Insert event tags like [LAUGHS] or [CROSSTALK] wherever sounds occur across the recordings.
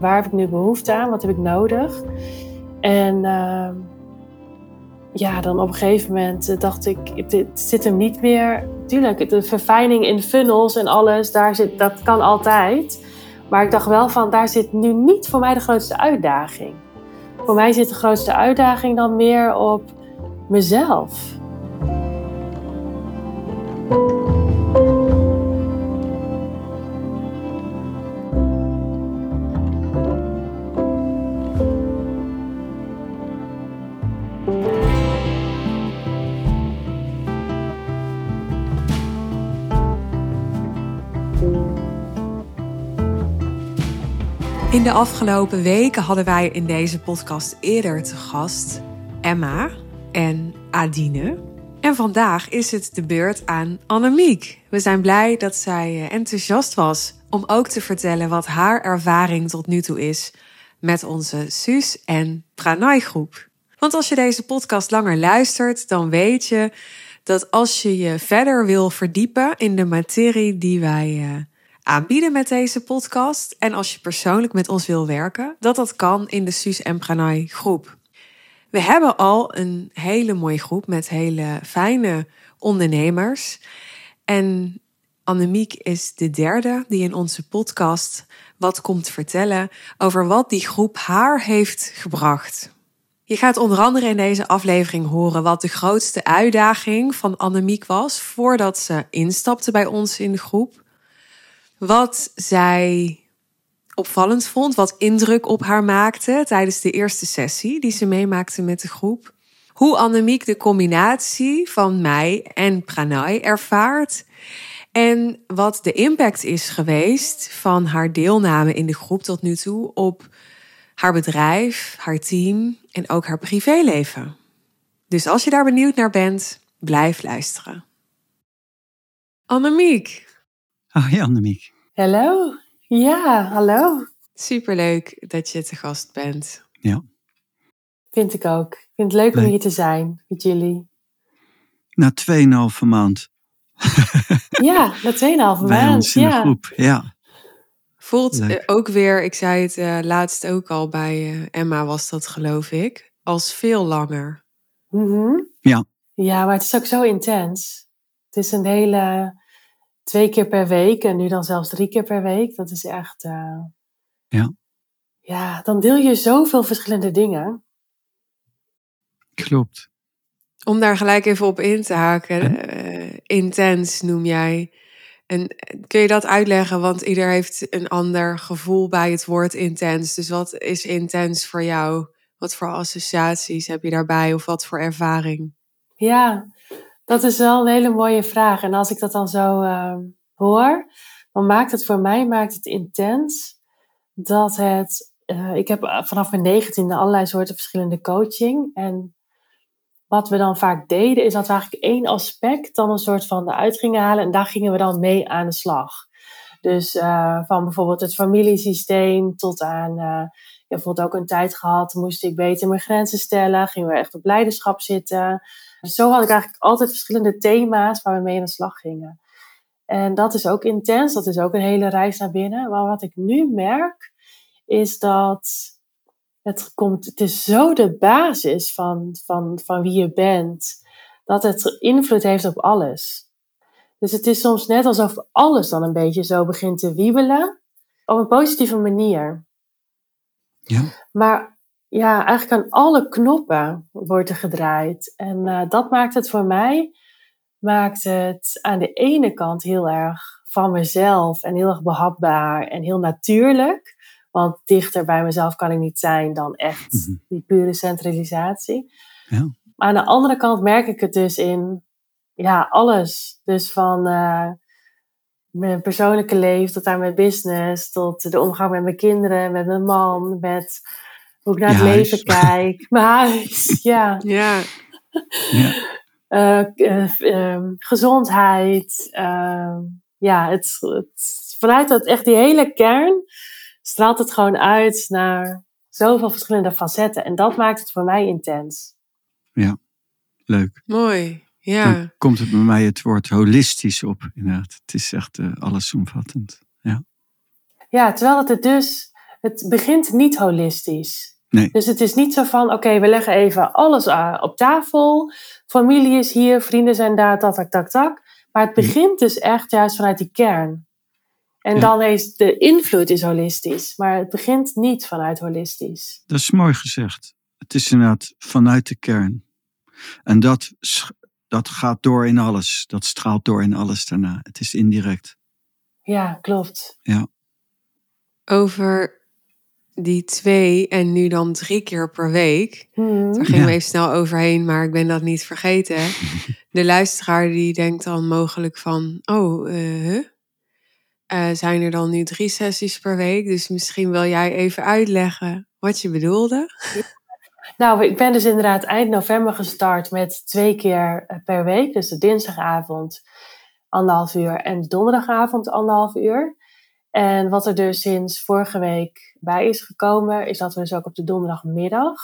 waar heb ik nu behoefte aan? Wat heb ik nodig? En uh, ja, dan op een gegeven moment dacht ik, het zit hem niet meer. Tuurlijk, de verfijning in funnels en alles, daar zit, dat kan altijd. Maar ik dacht wel van, daar zit nu niet voor mij de grootste uitdaging. Voor mij zit de grootste uitdaging dan meer op mezelf. De afgelopen weken hadden wij in deze podcast eerder te gast Emma en Adine. En vandaag is het de beurt aan Annemiek. We zijn blij dat zij eh, enthousiast was om ook te vertellen wat haar ervaring tot nu toe is met onze Suus en Pranay groep. Want als je deze podcast langer luistert, dan weet je dat als je je verder wil verdiepen in de materie die wij uh, aanbieden met deze podcast. En als je persoonlijk met ons wil werken, dat dat kan in de Suus en Pranay groep. We hebben al een hele mooie groep met hele fijne ondernemers. En Annemiek is de derde die in onze podcast wat komt vertellen over wat die groep haar heeft gebracht. Je gaat onder andere in deze aflevering horen wat de grootste uitdaging van Annemiek was voordat ze instapte bij ons in de groep wat zij opvallend vond, wat indruk op haar maakte tijdens de eerste sessie die ze meemaakte met de groep. Hoe Annemiek de combinatie van mij en Pranay ervaart. En wat de impact is geweest van haar deelname in de groep tot nu toe op haar bedrijf, haar team en ook haar privéleven. Dus als je daar benieuwd naar bent, blijf luisteren. Annemiek, Hoi Annemiek. Hallo. Ja, hallo. Superleuk dat je te gast bent. Ja. Vind ik ook. Ik vind het leuk, leuk. om hier te zijn met jullie. Na 2,5 maand. [LAUGHS] ja, na 2,5 maand. Bij ons in ja. de groep, ja. Voelt leuk. ook weer, ik zei het uh, laatst ook al bij uh, Emma was dat geloof ik, als veel langer. Mm -hmm. Ja. Ja, maar het is ook zo intens. Het is een hele twee keer per week en nu dan zelfs drie keer per week. Dat is echt. Uh, ja. Ja, dan deel je zoveel verschillende dingen. Klopt. Om daar gelijk even op in te haken, uh, intens noem jij. En kun je dat uitleggen? Want ieder heeft een ander gevoel bij het woord intens. Dus wat is intens voor jou? Wat voor associaties heb je daarbij of wat voor ervaring? Ja, dat is wel een hele mooie vraag. En als ik dat dan zo uh, hoor, dan maakt het voor mij maakt het intens dat het. Uh, ik heb vanaf mijn negentiende allerlei soorten verschillende coaching. En wat we dan vaak deden, is dat we eigenlijk één aspect dan een soort van eruit gingen halen. En daar gingen we dan mee aan de slag. Dus uh, van bijvoorbeeld het familiesysteem tot aan. Uh, heb bijvoorbeeld ook een tijd gehad, moest ik beter mijn grenzen stellen. Gingen we echt op leiderschap zitten. Dus zo had ik eigenlijk altijd verschillende thema's waar we mee aan de slag gingen. En dat is ook intens, dat is ook een hele reis naar binnen. Maar wat ik nu merk, is dat het, komt, het is zo de basis van, van, van wie je bent, dat het invloed heeft op alles. Dus het is soms net alsof alles dan een beetje zo begint te wiebelen, op een positieve manier. Ja. Maar ja, eigenlijk aan alle knoppen wordt er gedraaid. En uh, dat maakt het voor mij, maakt het aan de ene kant heel erg van mezelf en heel erg behapbaar en heel natuurlijk. Want dichter bij mezelf kan ik niet zijn dan echt mm -hmm. die pure centralisatie. Ja. Maar aan de andere kant merk ik het dus in ja, alles. Dus van uh, mijn persoonlijke leven tot aan mijn business, tot de omgang met mijn kinderen, met mijn man, met hoe ik naar het leven kijk. [LAUGHS] Mijn huis, ja. Ja, Ja. Uh, uh, um, gezondheid. Uh, ja, het, het, vanuit dat echt die hele kern straalt het gewoon uit naar zoveel verschillende facetten. En dat maakt het voor mij intens. ja, leuk. mooi. Ja, Dan komt het bij mij het woord holistisch op, inderdaad. Het is echt eh, allesomvattend. Ja. Ja, terwijl het het dus het begint niet holistisch. Nee. Dus het is niet zo van, oké, we leggen even alles uh, op tafel. Familie is hier, vrienden zijn daar, tak, tak, tak, tak. Maar het begint dus echt juist vanuit die kern. En Ja. dan is de invloed is holistisch, maar het begint niet vanuit holistisch. Dat is mooi gezegd. Het is inderdaad vanuit de kern. En dat, dat gaat door in alles. Dat straalt door in alles daarna. Het is indirect. Ja, klopt. Over die twee en nu dan drie keer per week. Hmm. Daar gingen we even snel overheen, maar ik ben dat niet vergeten. [LAUGHS] De luisteraar die denkt dan mogelijk van, oh, eh, huh? Eh, zijn er dan nu drie sessies per week? Dus misschien wil jij even uitleggen wat je bedoelde. [LAUGHS] Nou, ik ben dus inderdaad eind november gestart met twee keer eh, per week. Dus de dinsdagavond anderhalf uur en de donderdagavond anderhalf uur. En wat er dus sinds vorige week bij is gekomen, is dat we dus ook op de donderdagmiddag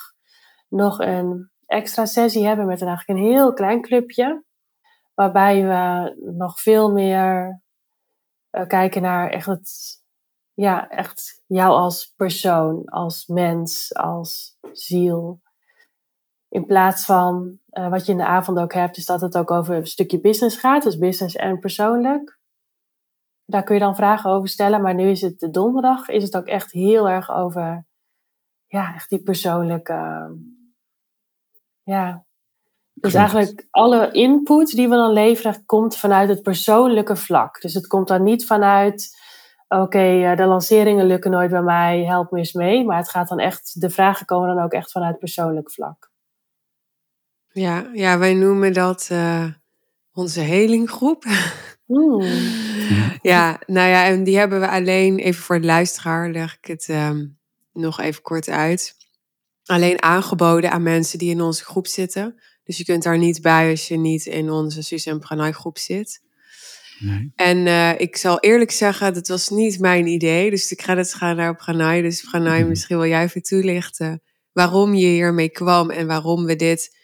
nog een extra sessie hebben met een, eigenlijk een heel klein clubje. Waarbij we nog veel meer eh, kijken naar echt het, ja, echt jou als persoon, als mens, als ziel. In plaats van eh, wat je in de avond ook hebt, is dat het ook over een stukje business gaat. Dus business en persoonlijk. Daar kun je dan vragen over stellen. Maar nu is het de donderdag, is het ook echt heel erg over, ja, echt die persoonlijke, eh, ja. Dus Klopt. eigenlijk alle input die we dan leveren, komt vanuit het persoonlijke vlak. Dus het komt dan niet vanuit, oké, eh, de lanceringen lukken nooit bij mij, help me eens mee. Maar het gaat dan echt, de vragen komen dan ook echt vanuit persoonlijk vlak. Ja, ja wij noemen dat eh, onze helinggroep. Hmm. [LAUGHS] Ja, nou ja, en die hebben we alleen, even voor de luisteraar leg ik het ehm, nog even kort uit. Alleen aangeboden aan mensen die in onze groep zitten. Dus je kunt daar niet bij als je niet in onze Susan Pranay groep zit. Nee. En eh, ik zal eerlijk zeggen, dat was niet mijn idee. Dus de credits gaan naar Pranay. Dus Pranay, Mhm. misschien wil jij even toelichten waarom je hiermee kwam en waarom we dit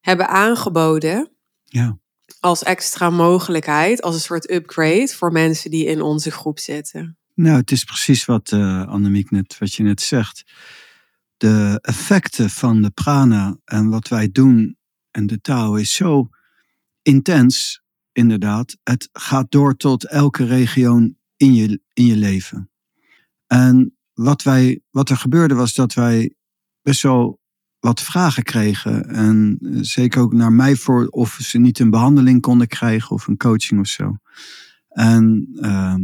hebben aangeboden Ja. Als extra mogelijkheid, als een soort upgrade voor mensen die in onze groep zitten. Nou, het is precies wat eh Annemiek net, wat je net zegt. De effecten van de prana en wat wij doen en de taal is zo intens, inderdaad. Het gaat door tot elke regio in je, in je leven. En wat, wij, wat er gebeurde was dat wij best wel wat vragen kregen. En eh, zeker ook naar mij voor of ze niet een behandeling konden krijgen of een coaching of zo. En ehm,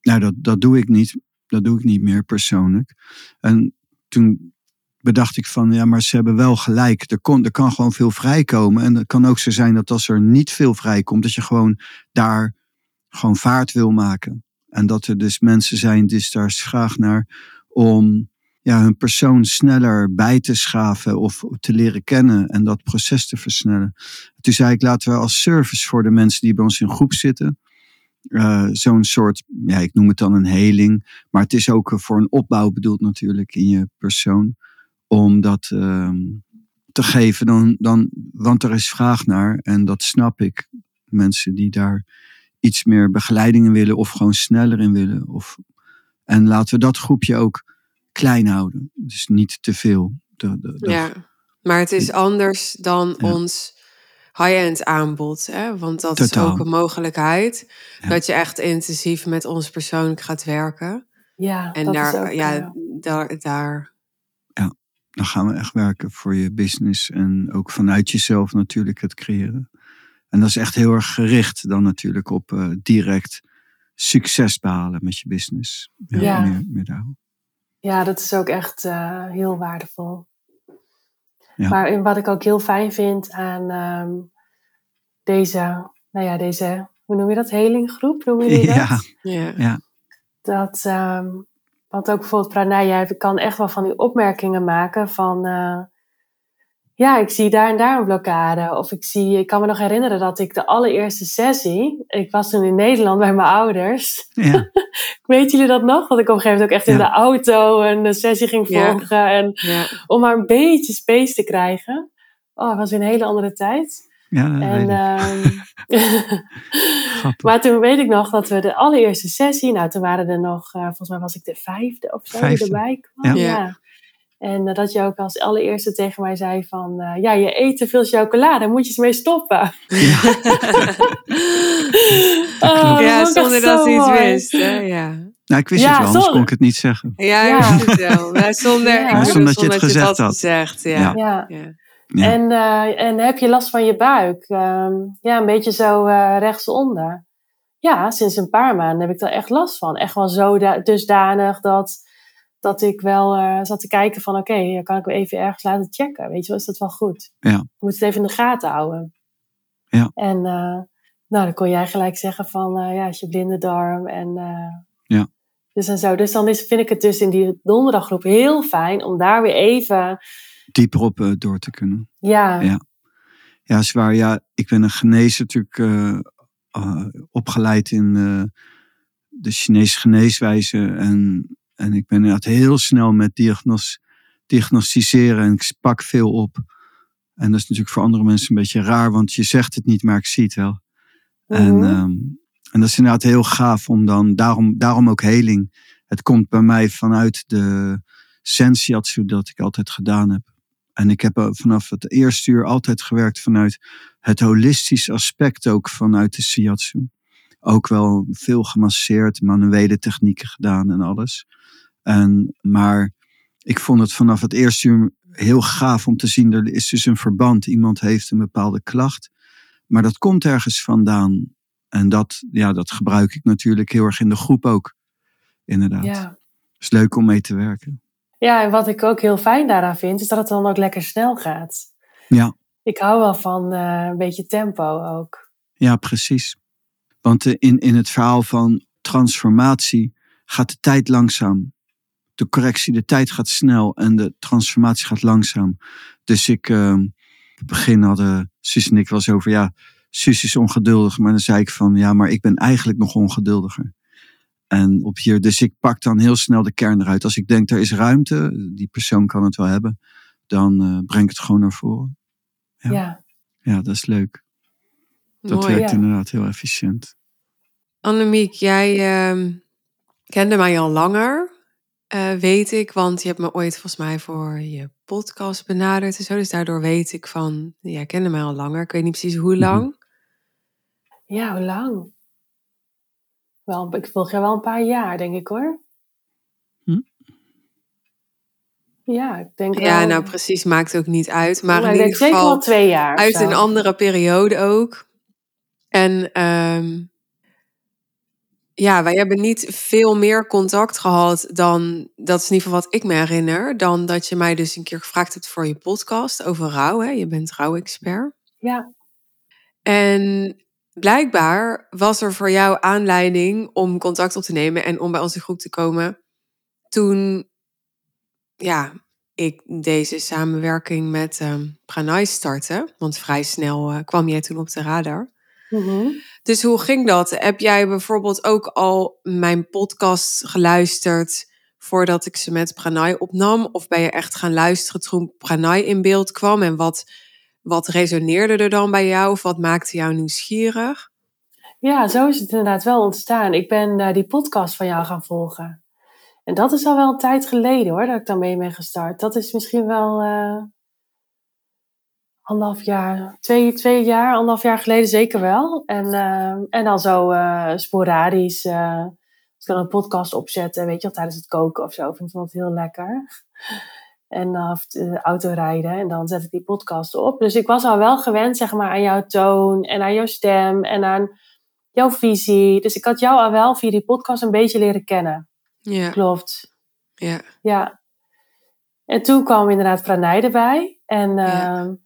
nou, dat, dat doe ik niet. Dat doe ik niet meer persoonlijk. En toen bedacht ik van, ja, maar ze hebben wel gelijk. Er, kon, er kan gewoon veel vrijkomen. En het kan ook zo zijn dat als er niet veel vrijkomt, dat je gewoon daar gewoon vaart wil maken. En dat er dus mensen zijn, dus daar is vraag naar om ja, hun persoon sneller bij te schaven of te leren kennen en dat proces te versnellen. Toen zei ik, laten we als service voor de mensen die bij ons in groep zitten, uh, zo'n soort, ja, ik noem het dan een heling, maar het is ook voor een opbouw bedoeld natuurlijk in je persoon, om dat uh, te geven, dan, dan, want er is vraag naar en dat snap ik. Mensen die daar iets meer begeleiding in willen of gewoon sneller in willen. Of, en laten we dat groepje ook klein houden, dus niet te veel. De, de, de, ja, maar het is anders dan Ja. ons high-end aanbod. Hè? Want dat Totaal. is ook een mogelijkheid. Ja. Dat je echt intensief met ons persoonlijk gaat werken. Ja, En dat daar, is ook, ja, eh, daar, daar. dan gaan we echt werken voor je business en ook vanuit jezelf natuurlijk het creëren. En dat is echt heel erg gericht dan natuurlijk op eh, direct succes behalen met je business. Ja, Ja. Meer, meer daarop. Ja, dat is ook echt eh, heel waardevol. Ja. Maar wat ik ook heel fijn vind aan ehm, deze, nou ja, deze, hoe noem je dat, helinggroep, noem je die Ja. dat? Ja. Dat, ehm, want ook bijvoorbeeld Pranay, jij kan echt wel van die opmerkingen maken van, eh, ja, ik zie daar en daar een blokkade. Of ik zie, ik kan me nog herinneren dat ik de allereerste sessie, ik was toen in Nederland bij mijn ouders. Ja. [LAUGHS] Weet jullie dat nog? Dat ik op een gegeven moment ook echt in de auto een sessie ging Ja. volgen. En Ja. om maar een beetje space te krijgen. Oh, het was in een hele andere tijd. Ja, dat En, ehm, [LAUGHS] Grappig. [LAUGHS] maar toen weet ik nog dat we de allereerste sessie, nou toen waren er nog, eh, volgens mij was ik de vijfde of zo Vijfde. die erbij kwam. Ja. En eh, dat je ook als allereerste tegen mij zei van, eh, ja, je eet te veel chocolade, daar moet je eens mee stoppen. [LAUGHS] Oh, ja, ik zonder dat ze iets mooi. wist. Hè? Ja. Nou, ik wist Ja, het wel, anders zonder- kon ik het niet zeggen. Ja, Ja. ja. het wel. Maar zonder, Ja. ik Zonder dat je het gezegd had had. gezegd. Ja. Ja. Ja. Ja. Ja. En, eh, en heb je last van je buik? Ehm, ja, een beetje zo eh, rechtsonder. Ja, sinds een paar maanden heb ik daar echt last van. Echt wel zo da- dusdanig dat, dat ik wel eh, zat te kijken van... oké, kan ik me even ergens laten checken? Weet je wel, is dat wel goed? Ja. Ik moet het even in de gaten houden. Ja. En eh, nou, dan kon jij gelijk zeggen van... eh, ja, is je blinde darm en... Ja. Dus en zo. Dus dan is, vind ik het dus in die donderdaggroep heel fijn om daar weer even... Dieper op door te kunnen. Ja, Ja. Ja, zwaar. Ja, ik ben een genezer natuurlijk opgeleid in de Chinese geneeswijze. En, en ik ben inderdaad heel snel met diagnos, diagnosticeren en ik pak veel op. En dat is natuurlijk voor andere mensen een beetje raar, want je zegt het niet, maar ik zie het wel. En, Mhm. ehm, en dat is inderdaad heel gaaf om dan, daarom, daarom ook heling. Het komt bij mij vanuit de sensiatsu dat ik altijd gedaan heb. En ik heb eh, vanaf het eerste uur altijd gewerkt vanuit het holistisch aspect ook vanuit de shiatsu. Ook wel veel gemasseerd, manuele technieken gedaan en alles. En, maar ik vond het vanaf het eerste uur heel gaaf om te zien, er is dus een verband. Iemand heeft een bepaalde klacht, maar dat komt ergens vandaan. En dat, ja, dat gebruik ik natuurlijk heel erg in de groep ook. Inderdaad. ja. Is leuk om mee te werken. Ja, en wat ik ook heel fijn daaraan vind, is dat het dan ook lekker snel gaat. Ja. Ik hou wel van eh, een beetje tempo ook. Ja, precies. Want eh, in, in het verhaal van transformatie gaat de tijd langzaam. De correctie, de tijd gaat snel en de transformatie gaat langzaam. Dus ik, eh, in het begin hadden Suus en ik wel eens over, ja, Suus is ongeduldig. Maar dan zei ik van, ja, maar ik ben eigenlijk nog ongeduldiger. En op hier, dus ik pak dan heel snel de kern eruit. Als ik denk, er is ruimte, die persoon kan het wel hebben, dan eh, breng ik het gewoon naar voren. Ja. Ja, Ja, dat is leuk. Dat Mooi. werkt ja. inderdaad heel efficiënt. Annemiek, jij ehm, kende mij al langer, eh, weet ik. Want je hebt me ooit volgens mij voor je podcast benaderd en zo. Dus daardoor weet ik van, jij kende mij al langer. Ik weet niet precies hoe lang. ja hoe lang? Wel, ik volg jou wel een paar jaar, denk ik hoor. Hm? Ja, ik denk Ja, wel. nou precies, maakt ook niet uit. Maar Nou, in ik ieder denk zeker geval wel twee jaar. uit zo. een andere periode ook. En ehm, ja, wij hebben niet veel meer contact gehad dan, dat is in ieder geval wat ik me herinner, dan dat je mij dus een keer gevraagd hebt voor je podcast over rouw. Hè? Je bent rouw-expert. Ja, En blijkbaar was er voor jou aanleiding om contact op te nemen en om bij onze groep te komen. Toen ja, ik deze samenwerking met ehm Pranay startte. Want vrij snel eh, kwam jij toen op de radar. Mhm. Dus hoe ging dat? Heb jij bijvoorbeeld ook al mijn podcast geluisterd voordat ik ze met Pranay opnam? Of ben je echt gaan luisteren toen Pranay in beeld kwam? En wat, wat resoneerde er dan bij jou? Of wat maakte jou nieuwsgierig? ja, zo is het inderdaad wel ontstaan. Ik ben eh, die podcast van jou gaan volgen. En dat is al wel een tijd geleden hoor, dat ik daarmee ben gestart. Dat is misschien wel eh, anderhalf jaar, twee, twee jaar, anderhalf jaar geleden zeker wel. En, eh, en dan zo eh, sporadisch, als ik dan een podcast opzetten, weet je wel, tijdens het koken of zo, vind ik dat heel lekker. En uh, of uh, autorijden en dan zet ik die podcast op. Dus ik was al wel gewend, zeg maar, aan jouw toon en aan jouw stem en aan jouw visie. Dus ik had jou al wel via die podcast een beetje leren kennen. Ja, Klopt. ja. Ja. En toen kwam inderdaad Pranay erbij. En Ja.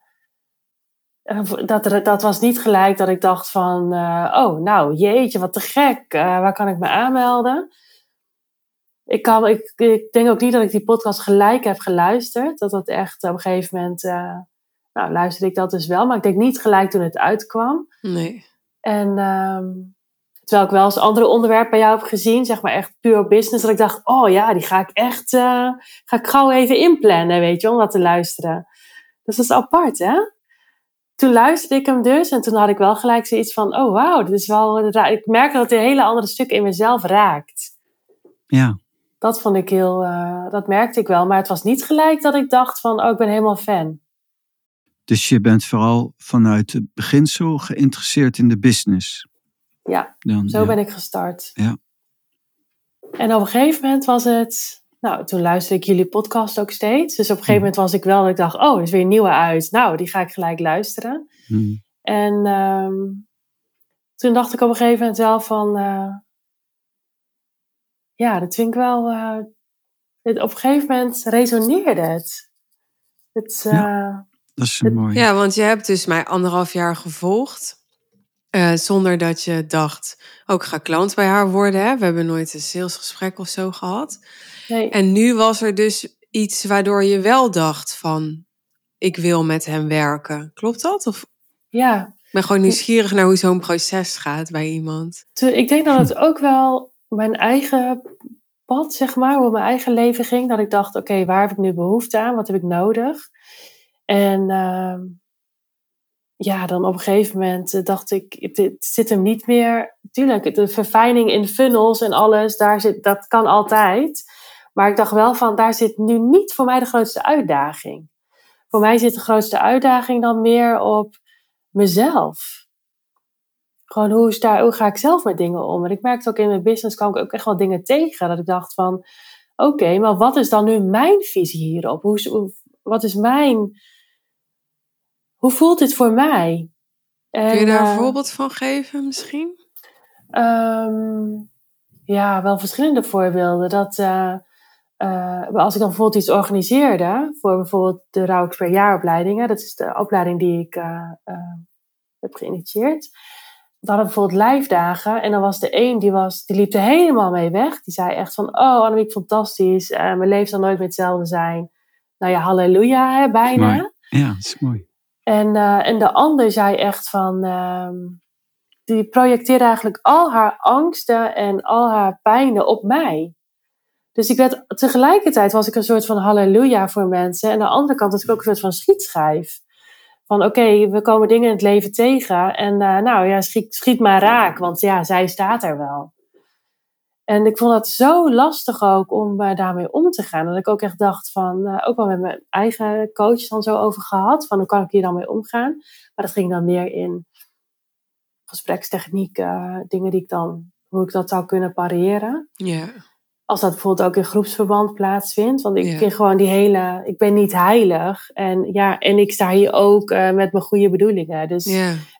Uh, dat, dat was niet gelijk dat ik dacht van... uh, oh, nou, jeetje, wat te gek. Uh, waar kan ik me aanmelden? Ik, kan, ik, ik denk ook niet dat ik die podcast gelijk heb geluisterd. Dat dat echt op een gegeven moment... Uh, nou, luisterde ik dat dus wel. Maar ik denk niet gelijk toen het uitkwam. Nee. En... Um, Terwijl ik wel eens andere onderwerpen bij jou heb gezien, zeg maar echt puur business, dat ik dacht, oh ja, die ga ik echt, ga ik gauw even inplannen, weet je, om dat te luisteren. Dus dat is apart, hè? Toen luisterde ik hem dus en toen had ik wel gelijk zoiets van, oh wauw, dit is wel, ik merk dat het een hele andere stuk in mezelf raakt. Ja. Dat vond ik heel, uh, dat merkte ik wel. Maar het was niet gelijk dat ik dacht van, oh ik ben helemaal fan. Dus je bent vooral vanuit het beginsel geïnteresseerd in de business. Ja, Dan, zo ben ik gestart. Ja. En op een gegeven moment was het, nou, toen luisterde ik jullie podcast ook steeds. Dus op een gegeven hmm. moment was ik wel, ik dacht, oh, er is weer een nieuwe uit. Nou, die ga ik gelijk luisteren. Hmm. En um, toen dacht ik op een gegeven moment wel van, uh, ja, dat vind ik wel, uh, het, op een gegeven moment resoneerde het. het uh, ja, dat is mooi. Ja, want je hebt dus mij anderhalf jaar gevolgd. Uh, zonder dat je dacht, ook oh, ga klant bij haar worden. Hè? We hebben nooit een salesgesprek of zo gehad. Nee. En nu was er dus iets waardoor je wel dacht van, ik wil met hem werken. Klopt dat? Of? Ja. Ik ben gewoon nieuwsgierig naar hoe zo'n proces gaat bij iemand. Ik denk dat het ook wel mijn eigen pad, zeg maar, hoe mijn eigen leven ging. Dat ik dacht, oké, waar heb ik nu behoefte aan? Wat heb ik nodig? En uh, ja, dan op een gegeven moment eh, dacht ik, het zit hem niet meer. Tuurlijk, de verfijning in funnels en alles, daar zit, dat kan altijd. Maar ik dacht wel van, daar zit nu niet voor mij de grootste uitdaging. Voor mij zit de grootste uitdaging dan meer op mezelf. Gewoon hoe, is daar, hoe ga ik zelf met dingen om? En ik merkte ook in mijn business kwam ik ook echt wel dingen tegen. Dat ik dacht van, oké, maar wat is dan nu mijn visie hierop? Hoe, wat is mijn hoe voelt dit voor mij? En, Kun je daar een uh, voorbeeld van geven misschien? Um, ja, wel verschillende voorbeelden. Dat uh, uh, als ik dan bijvoorbeeld iets organiseerde, voor bijvoorbeeld de Rauw per jaaropleidingen, dat is de opleiding die ik heb geïnitieerd. Dan hadden we bijvoorbeeld live dagen en dan was de een die, was, die liep er helemaal mee weg. Die zei echt van, oh Annemiek, fantastisch, mijn leven zal nooit meer hetzelfde zijn. Nou ja, halleluja, hè, bijna. Ja, dat is mooi. En, en de ander zei echt van, uh, die projecteerde eigenlijk al haar angsten en al haar pijnen op mij. Dus ik werd, tegelijkertijd was ik een soort van halleluja voor mensen. En aan de andere kant was ik ook een soort van schietschijf. Van oké, we komen dingen in het leven tegen. En uh, nou ja, schiet, maar raak, want ja, zij staat er wel. En ik vond dat zo lastig ook om uh, daarmee om te gaan. Dat ik ook echt dacht van, uh, ook wel met mijn eigen coach dan zo over gehad. Van hoe kan ik hier dan mee omgaan? Maar dat ging dan meer in gesprekstechniek, dingen die ik dan, hoe ik dat zou kunnen pareren. Ja. Als dat bijvoorbeeld ook in groepsverband plaatsvindt. Want ik vind gewoon die hele, ik ben niet heilig. En ja, en ik sta hier ook met mijn goede bedoelingen. Dus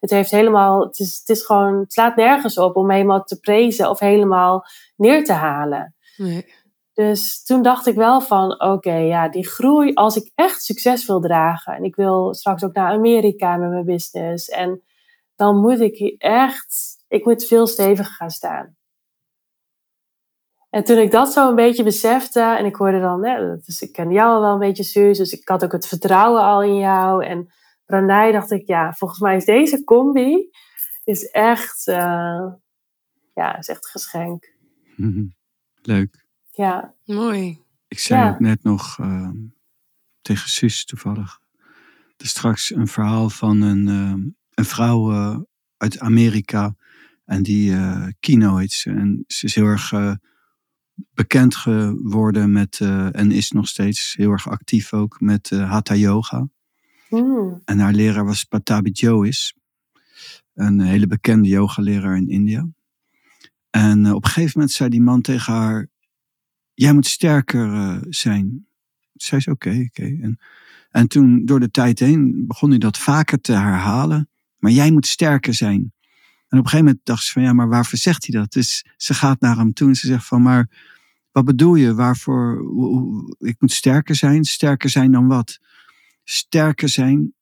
het heeft helemaal, het is, het is gewoon, het slaat nergens op om helemaal te prezen of helemaal neer te halen. Nee. Dus toen dacht ik wel van, oké, okay, ja, die groei, als ik echt succes wil dragen en ik wil straks ook naar Amerika met mijn business, en dan moet ik echt, ik moet veel steviger gaan staan. En toen ik dat zo een beetje besefte, en ik hoorde dan, hè, dus ik ken jou al wel een beetje, Suus, dus ik had ook het vertrouwen al in jou. En Ranij dacht ik, ja, volgens mij is deze combi is echt, uh, ja, is echt een geschenk. [LAUGHS] Leuk. Ja. Mooi. Ik zei ja. ook net nog uh, tegen Suus toevallig. Er is straks een verhaal van een, uh, een vrouw uh, uit Amerika. En die Kino heet ze. En ze is heel erg bekend geworden met, en is nog steeds heel erg actief ook met Hatha Yoga. Mm. En haar leraar was Patabi Jois. Een hele bekende yogaleraar in India. En uh, op een gegeven moment zei die man tegen haar: Jij moet sterker uh, zijn. Toen zei ze: Oké, okay, oké. Okay. En, en toen door de tijd heen begon hij dat vaker te herhalen. Maar jij moet sterker zijn. En op een gegeven moment dacht ze van ja, maar waarvoor zegt hij dat? Dus ze gaat naar hem toe en ze zegt van maar wat bedoel je? Waarvoor? Ik moet sterker zijn? Sterker zijn dan wat? Sterker zijn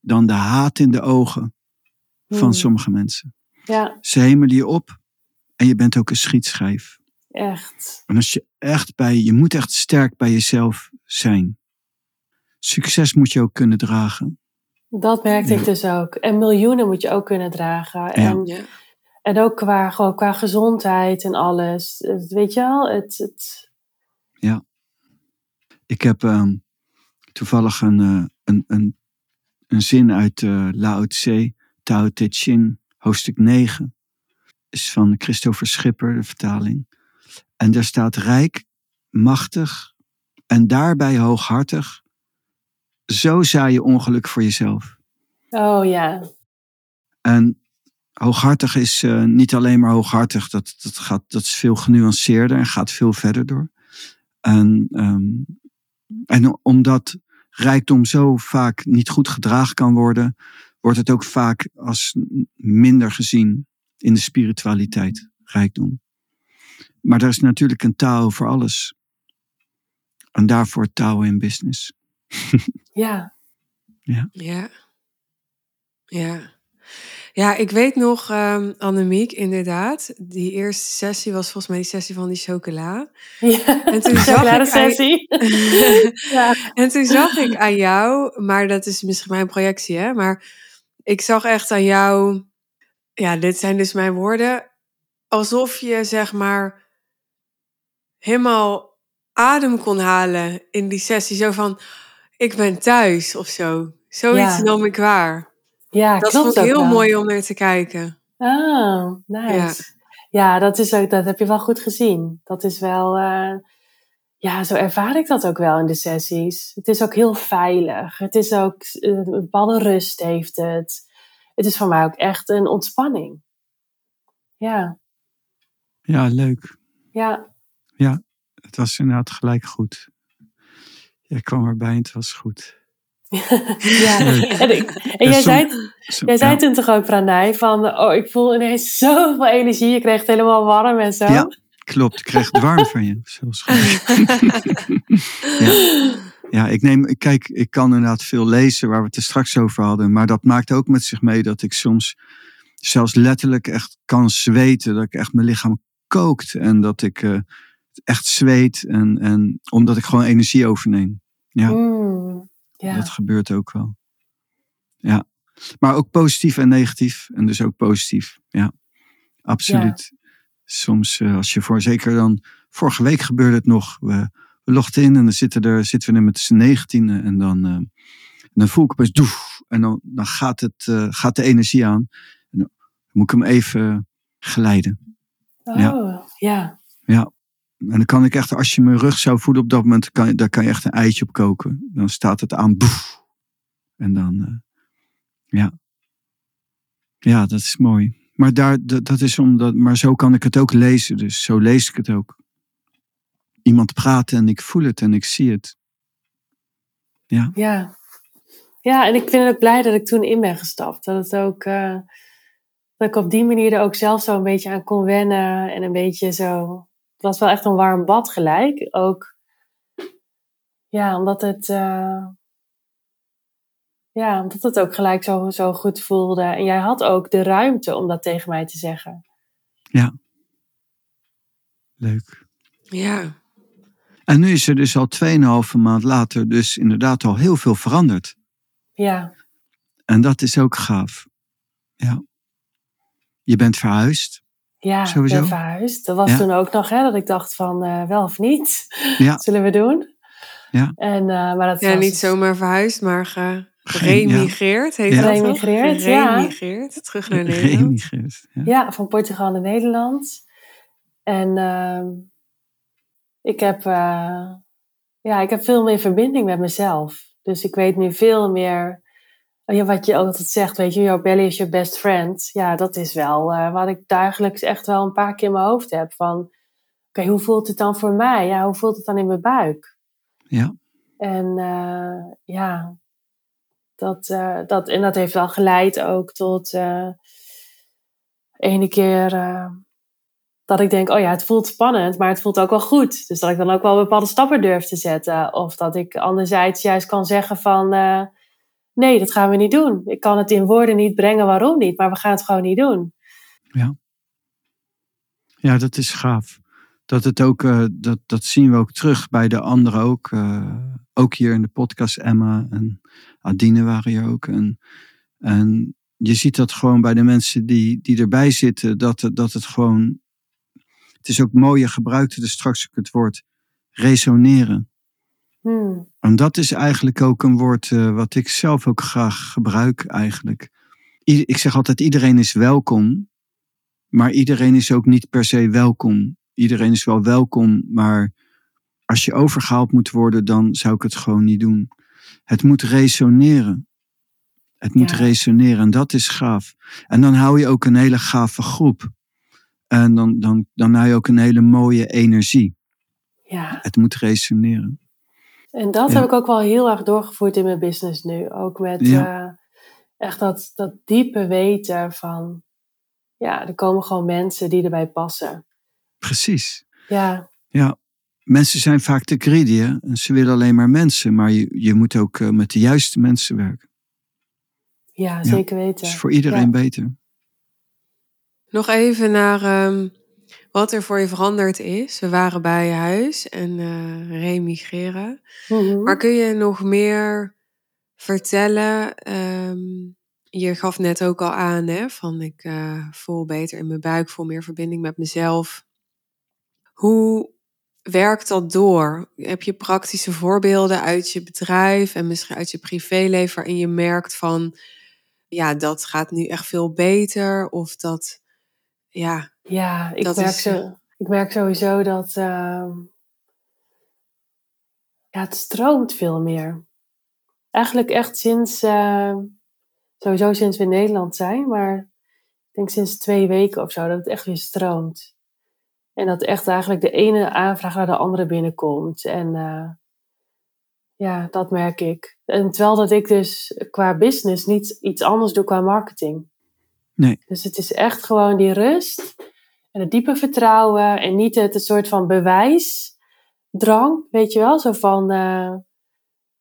dan de haat in de ogen van hmm. sommige mensen. Ja. Ze hemelen je op en je bent ook een schietschijf. Echt. En als je echt bij, je moet echt sterk bij jezelf zijn. Succes moet je ook kunnen dragen. Dat merkte ik dus ook. En miljoenen moet je ook kunnen dragen. En, ja. en ook qua, gewoon qua gezondheid en alles. Weet je wel? Het, het... Ja. Ik heb um, toevallig een, uh, een, een, een zin uit uh, Lao Tse, Tao Te Ching, hoofdstuk 9. Is van Christopher Schipper, de vertaling. En daar staat rijk, machtig en daarbij hooghartig. Zo zaai je ongeluk voor jezelf. Oh ja. En hooghartig is uh, niet alleen maar hooghartig, dat, dat, gaat, dat is veel genuanceerder en gaat veel verder door. En, um, en omdat rijkdom zo vaak niet goed gedragen kan worden, wordt het ook vaak als minder gezien in de spiritualiteit, rijkdom. Maar er is natuurlijk een taal voor alles. En daarvoor taal in business. Ja. [LAUGHS] Ja. Ja. Ja. Ja, ik weet nog, um, Annemiek, inderdaad. Die eerste sessie was volgens mij die sessie van die chocola. Ja, en toen [LAUGHS] zag ik sessie. Aan... [LAUGHS] ja. En toen zag ik aan jou, maar dat is misschien mijn projectie, hè. Maar ik zag echt aan jou, ja, dit zijn dus mijn woorden. Alsof je, zeg maar, helemaal adem kon halen in die sessie. Zo van, ik ben thuis of zo. Zoiets ja. nam ik waar. Ja, dat klopt vond ik heel wel. mooi om naar te kijken. Oh, nice. Ja, ja dat, is ook, dat heb je wel goed gezien. Dat is wel, uh, ja, zo ervaar ik dat ook wel in de sessies. Het is ook heel veilig. Het is ook, uh, een bepaalde rust heeft het. Het is voor mij ook echt een ontspanning. Ja. Ja, leuk. Ja. Ja, het was inderdaad gelijk goed. Je kwam erbij en het was goed. [LAUGHS] ja, en, ik, en jij, zei, jij zei toen toch ook, Pranay, van oh, ik voel ineens [LAUGHS] zoveel energie. Je kreeg het helemaal warm en zo. Ja, klopt. Ik kreeg het warm van je. [LAUGHS] Zelfs ja. ja, ik neem, kijk, ik kan inderdaad veel lezen waar we het er straks over hadden. Maar dat maakt ook met zich mee dat ik soms zelfs letterlijk echt kan zweten. Dat ik echt mijn lichaam kookt en dat ik uh, echt zweet. En, en omdat ik gewoon energie overneem. Ja. Mm. Dat gebeurt ook wel. Ja. Maar ook positief en negatief. En dus ook positief. Ja. Absoluut. Soms uh, als je voor zeker dan. Vorige week gebeurde het nog. We, we logden in en dan zitten, er, zitten we er met z'n negentiende. En dan, uh, en dan voel ik opeens doef. En dan, dan gaat, het, uh, gaat de energie aan. En dan moet ik hem even geleiden. Oh, ja. ja. Ja, en dan kan ik echt, als je mijn rug zou voelen op dat moment, kan, daar kan je echt een eitje op koken. Dan staat het aan, boef. En dan, uh, ja. Ja, dat is mooi. Maar, daar, dat, is omdat, maar zo kan ik het ook lezen. Dus zo lees ik het ook. Iemand praat en ik voel het en ik zie het. Ja. Ja. Ja, en ik vind het ook blij dat ik toen in ben gestapt. Dat het ook, uh, dat ik op die manier er ook zelf zo een beetje aan kon wennen. En een beetje zo, het was wel echt een warm bad gelijk. Ook, ja, omdat het, uh, ja, omdat het ook gelijk zo, zo goed voelde. En jij had ook de ruimte om dat tegen mij te zeggen. Ja. Leuk. Ja. En nu is er dus al 2,5 maand later dus inderdaad al heel veel veranderd. Ja. En dat is ook gaaf. Ja. Je bent verhuisd. Ja, Sowieso. ben verhuisd. Dat was Ja. toen ook nog, hè, dat ik dacht van uh, wel of niet. Ja. [LAUGHS] Zullen we doen? Ja. En, uh, maar dat Ja, was niet zomaar verhuisd, maar geremigreerd. Heet Ja. dat? Geremigreerd, ja. Geremigreerd, terug naar Nederland. Ja. Ja, van Portugal naar Nederland. En uh, ik, heb, uh, ja, ik heb veel meer verbinding met mezelf. Dus ik weet nu veel meer ja, wat je altijd zegt, weet je, your belly is your best friend. Ja, dat is wel uh, wat ik dagelijks echt wel een paar keer in mijn hoofd heb. Van, oké, okay, hoe voelt het dan voor mij? Ja, hoe voelt het dan in mijn buik? Ja. En uh, ja, dat, uh, dat, en dat heeft wel geleid ook tot ene keer dat ik denk, oh ja, het voelt spannend, maar het voelt ook wel goed. Dus dat ik dan ook wel bepaalde stappen durf te zetten. Of dat ik anderzijds juist kan zeggen van, nee, dat gaan we niet doen. Ik kan het in woorden niet brengen waarom niet, maar we gaan het gewoon niet doen. Ja, ja dat is gaaf. Dat, het ook, uh, dat, dat zien we ook terug bij de anderen ook. Uh, ook hier in de podcast, Emma en Adine waren hier ook. En, en je ziet dat gewoon bij de mensen die, die erbij zitten, dat, dat het gewoon. Het is ook mooi, je gebruikte er straks ook het woord resoneren. Hmm. En dat is eigenlijk ook een woord eh, wat ik zelf ook graag gebruik eigenlijk. I- ik zeg altijd, iedereen is welkom, maar iedereen is ook niet per se welkom. Iedereen is wel welkom, maar als je overgehaald moet worden, dan zou ik het gewoon niet doen. Het moet resoneren. Het moet Ja. resoneren en dat is gaaf. En dan hou je ook een hele gave groep. En dan, dan, dan hou je ook een hele mooie energie. Ja, Het moet resoneren. En dat Ja. heb ik ook wel heel erg doorgevoerd in mijn business nu. Ook met Ja. eh, echt dat, dat diepe weten van, ja, er komen gewoon mensen die erbij passen. Precies. Ja, Ja, mensen zijn vaak te greedy. Hè? Ze willen alleen maar mensen, maar je, je moet ook eh, met de juiste mensen werken. ja zeker weten. Dat is voor iedereen Ja. beter. Nog even naar ehm, wat er voor je veranderd is. We waren bij je huis en eh remigreren. Mhm. Maar kun je nog meer vertellen? Ehm, je gaf net ook al aan, hè, van ik eh, voel beter in mijn buik, voel meer verbinding met mezelf. Hoe werkt dat door? Heb je praktische voorbeelden uit je bedrijf en misschien uit je privéleven waarin je merkt van, ja, dat gaat nu echt veel beter of dat, ja, Ja, ik, Dat merk, is, zo, ik merk sowieso dat ehm, ja, het stroomt veel meer. Eigenlijk echt sinds, eh, sowieso sinds we in Nederland zijn, maar ik denk sinds twee weken of zo, dat het echt weer stroomt. En dat echt eigenlijk de ene aanvraag naar de andere binnenkomt. En eh, ja, dat merk ik. En terwijl dat ik dus qua business niet iets anders doe qua marketing. Nee. Dus het is echt gewoon die rust en het diepe vertrouwen en niet het een soort van bewijsdrang, weet je wel? Zo van, eh,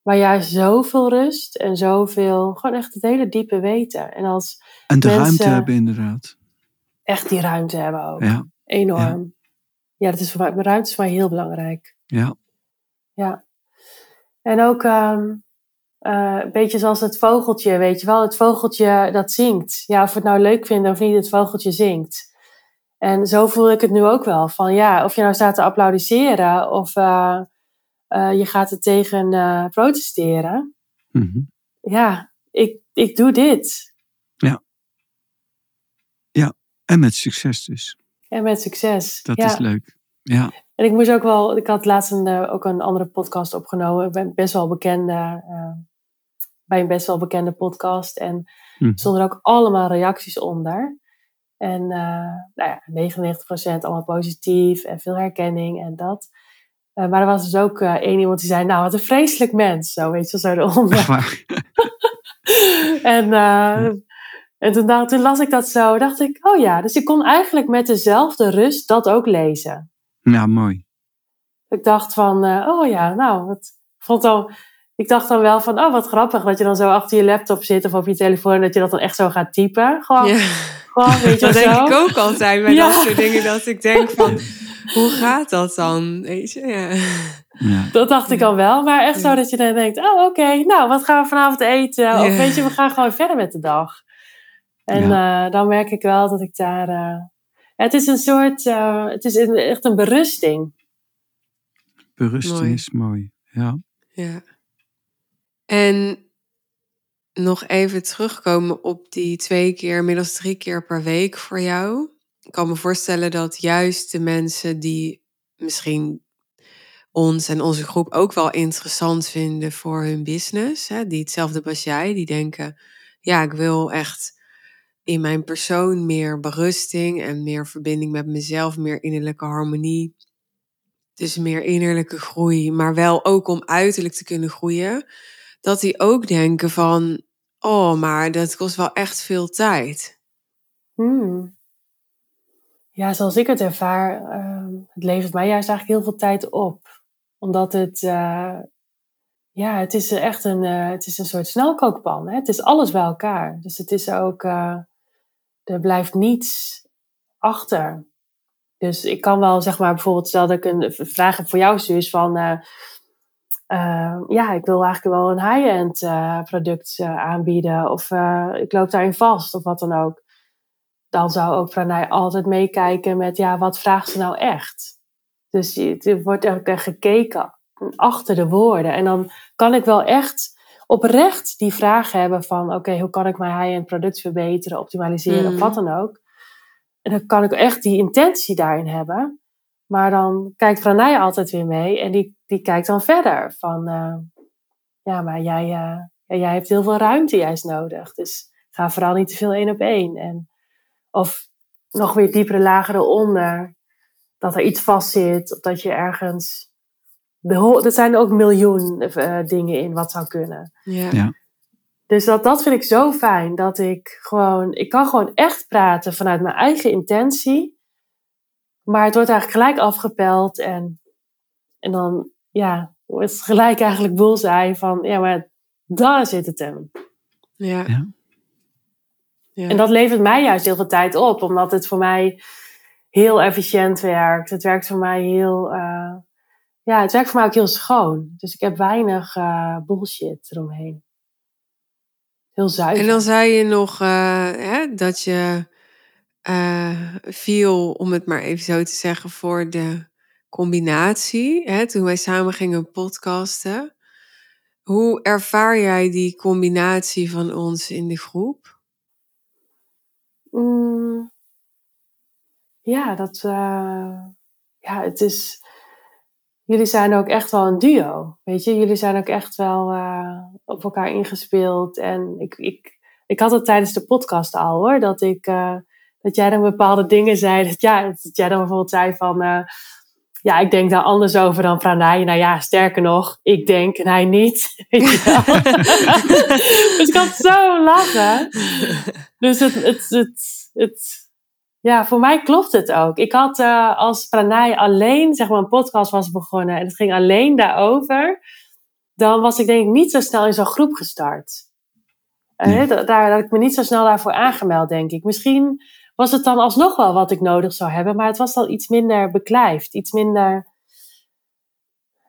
maar juist zoveel rust en zoveel, gewoon echt het hele diepe weten. En als En de Mensen- ruimte hebben inderdaad. echt die ruimte hebben ook. Ja, Enorm. Ja, dat is voor mij, mijn ruimte is voor mij heel belangrijk. ja, Ja. En ook ehm, eh, een beetje zoals het vogeltje, weet je wel. Het vogeltje dat zingt. Ja, of we het nou leuk vinden of niet, het vogeltje zingt. En zo voel ik het nu ook wel. Van ja, of je nou staat te applaudisseren of eh, eh, je gaat er tegen eh, protesteren. Mhm. Ja, ik, ik doe dit. En met succes dus. En met succes. Dat ja. is leuk. Ja, En ik moest ook wel, ik had laatst een, ook een andere podcast opgenomen. Ik ben best wel bekende, bij een best wel bekende podcast. En er stonden er ook allemaal reacties onder. En eh, nou ja, 99% allemaal positief en veel herkenning en dat. Eh, maar er was dus ook eh, één iemand die zei, nou wat een vreselijk mens. Zo weet je, zo eronder. [LAUGHS] en eh, en toen, dacht- toen las ik dat zo, dacht ik, oh ja, dus ik kon eigenlijk met dezelfde rust dat ook lezen. Ja, mooi. Ik dacht van, oh ja, nou, wat, ik vond dan, ik dacht dan wel van, oh wat grappig dat je dan zo achter je laptop zit of op je telefoon en dat je dat dan echt zo gaat typen. Gewoon, ja. gewoon weet je Dat wel denk zo. ik ook altijd bij Ja. dat soort dingen. Dat ik denk van, hoe gaat dat dan? Weet je, ja. Ja. Dat dacht ik al wel, maar echt zo dat je dan denkt, oh oké, nou wat gaan we vanavond eten? Of Ja. weet je, we gaan gewoon verder met de dag. En eh, dan merk ik wel dat ik daar, eh, het is een soort, eh, het is een- echt een berusting. Berusting Mooi. is mooi. Ja. Ja. En nog even terugkomen op die twee keer, inmiddels drie keer per week voor jou. Ik kan me voorstellen dat juist de mensen die misschien ons en onze groep ook wel interessant vinden voor hun business, hè, die hetzelfde als jij, die denken, ja, ik wil echt in mijn persoon meer berusting en meer verbinding met mezelf, meer innerlijke harmonie. Dus meer innerlijke groei, maar wel ook om uiterlijk te kunnen groeien. Dat die ook denken van, oh, maar dat kost wel echt veel tijd. Hmm. Ja, zoals ik het ervaar, ehm, het levert mij juist eigenlijk heel veel tijd op. Omdat het, eh, ja, het is echt een, eh, het is een soort snelkookpan. Hè? Het is alles bij elkaar. Dus het is ook, eh, er blijft niets achter. Dus ik kan wel, zeg maar, bijvoorbeeld, stel dat ik een vraag heb voor jou, Suus, van, eh, eh, ja, ik wil eigenlijk wel een high-end eh, product eh, aanbieden. Of eh, ik loop daarin vast, of wat dan ook dan zou ook Pranay altijd meekijken met, ja, wat vraagt ze nou echt? Dus er wordt ook echt gekeken achter de woorden. En dan kan ik wel echt oprecht die vraag hebben van... oké, hoe kan ik mijn high-end product verbeteren, optimaliseren of Mhm. wat dan ook. En dan kan ik echt die intentie daarin hebben. Maar dan kijkt Pranay altijd weer mee en die, die kijkt dan verder. Van, eh, ja, maar jij, eh, jij hebt heel veel ruimte juist nodig. Dus ga vooral niet te veel één op één. En, of nog weer diepere lagen eronder. Dat er iets vast zit. Of dat je ergens... Er zijn ook miljoen eh, dingen in wat zou kunnen. Ja. Ja. Dus dat, dat vind ik zo fijn. Dat ik gewoon... Ik kan gewoon echt praten vanuit mijn eigen intentie. Maar het wordt eigenlijk gelijk afgepeld. En, en dan, ja, wordt het gelijk eigenlijk bullseye van... Ja, maar daar zit het hem. Ja. Ja. Ja. En dat levert mij juist heel veel tijd op. Omdat het voor mij heel efficiënt werkt. Het werkt voor mij heel... eh, ja, het werkt voor mij ook heel schoon. Dus ik heb weinig eh, bullshit eromheen. Heel zuiver. En dan zei je nog eh, hè, dat je eh, viel, om het maar even zo te zeggen, voor de combinatie. Hè, toen wij samen gingen podcasten. Hoe ervaar jij die combinatie van ons in de groep? Mm, ja, dat. eh, ja, het is. Jullie zijn ook echt wel een duo. Weet je, jullie zijn ook echt wel eh, op elkaar ingespeeld. En ik, ik, ik had het tijdens de podcast al hoor. Dat, ik, dat jij dan bepaalde dingen zei. Dat, ja, dat jij dan bijvoorbeeld zei van. eh, ja, ik denk daar anders over dan Pranay. Nou ja, sterker nog, ik denk en hij niet. [LAUGHS] Weet je wel? [LAUGHS] dus ik had zo lachen. Dus het, het, het, het, ja, voor mij klopt het ook. Ik had eh, als Pranay alleen, zeg maar, een podcast was begonnen en het ging alleen daarover, dan was ik denk ik niet zo snel in zo'n groep gestart. Eh, Nee. da- daar had ik me niet zo snel daarvoor aangemeld, denk ik. Misschien was het dan alsnog wel wat ik nodig zou hebben, maar het was dan iets minder beklijft, iets minder.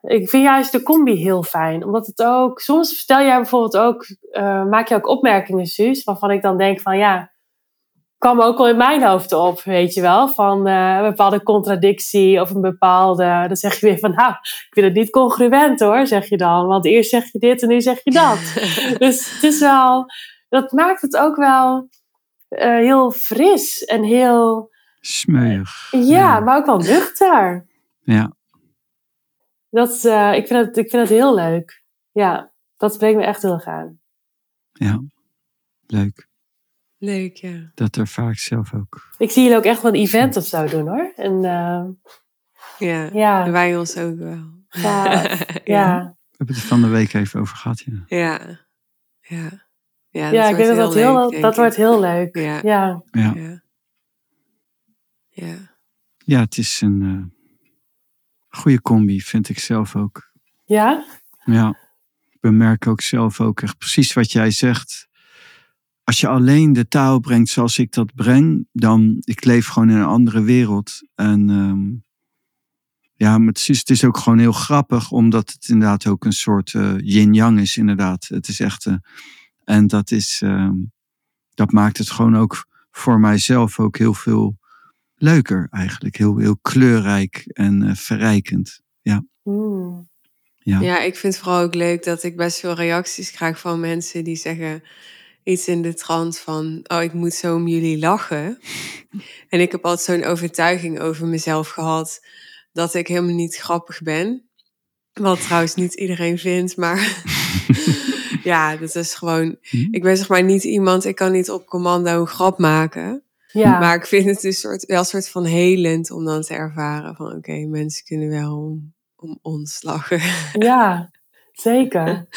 Ik vind juist de combi heel fijn, omdat het ook. Soms vertel jij bijvoorbeeld ook, eh, maak je ook opmerkingen, Suus, waarvan ik dan denk van ja, kwam ook wel in mijn hoofd op, weet je wel, van eh, een bepaalde contradictie of een bepaalde. Dan zeg je weer van nou, ik vind het niet congruent hoor, zeg je dan, want eerst zeg je dit en nu zeg je dat. [LAUGHS] dus het is wel, dat maakt het ook wel eh, heel fris en heel, Smeuig. ja, maar ook wel nuchter. Ja. Dat, eh, ik, vind het, ik vind het heel leuk. Ja, dat spreekt me echt heel erg aan. ja. Leuk. Leuk, ja. Dat ervaar ik zelf ook. Ik zie jullie ook echt wel een event of zo doen hoor. En eh, Ja, ja, wij ons ook wel. gaaf. [LAUGHS] ja. We hebben het er van de week even over gehad. Ja. Ja, ja. Ja, Ja, ik denk dat dat, wordt heel, leuk, dat ik. wordt heel leuk. Ja. Ja. Ja. Ja. Ja. ja, het is een eh, goede combi, vind ik zelf ook. Ja? Ja, ik bemerk ook zelf ook echt precies wat jij zegt. Als je alleen de taal brengt zoals ik dat breng, dan ik leef gewoon in een andere wereld. En ehm, ja, maar het is, het is ook gewoon heel grappig, omdat het inderdaad ook een soort eh, yin-yang is, inderdaad. Het is echt, eh, en dat is, ehm, dat maakt het gewoon ook voor mijzelf ook heel veel leuker eigenlijk. Heel, heel kleurrijk en eh, verrijkend. Mm. Ja. Ja, ik vind het vooral ook leuk dat ik best veel reacties krijg van mensen die zeggen iets in de trant van, oh, ik moet zo om jullie lachen. [LAUGHS] En ik heb altijd zo'n overtuiging over mezelf gehad dat ik helemaal niet grappig ben. Wat trouwens niet iedereen vindt, maar [LAUGHS] ja, dat is gewoon, Hm? ik ben zeg maar niet iemand, ik kan niet op commando een grap maken. Ja. Maar ik vind het een soort, wel een soort van helend om dan te ervaren van, oké, mensen kunnen wel om, om ons lachen. [LAUGHS] ja, zeker.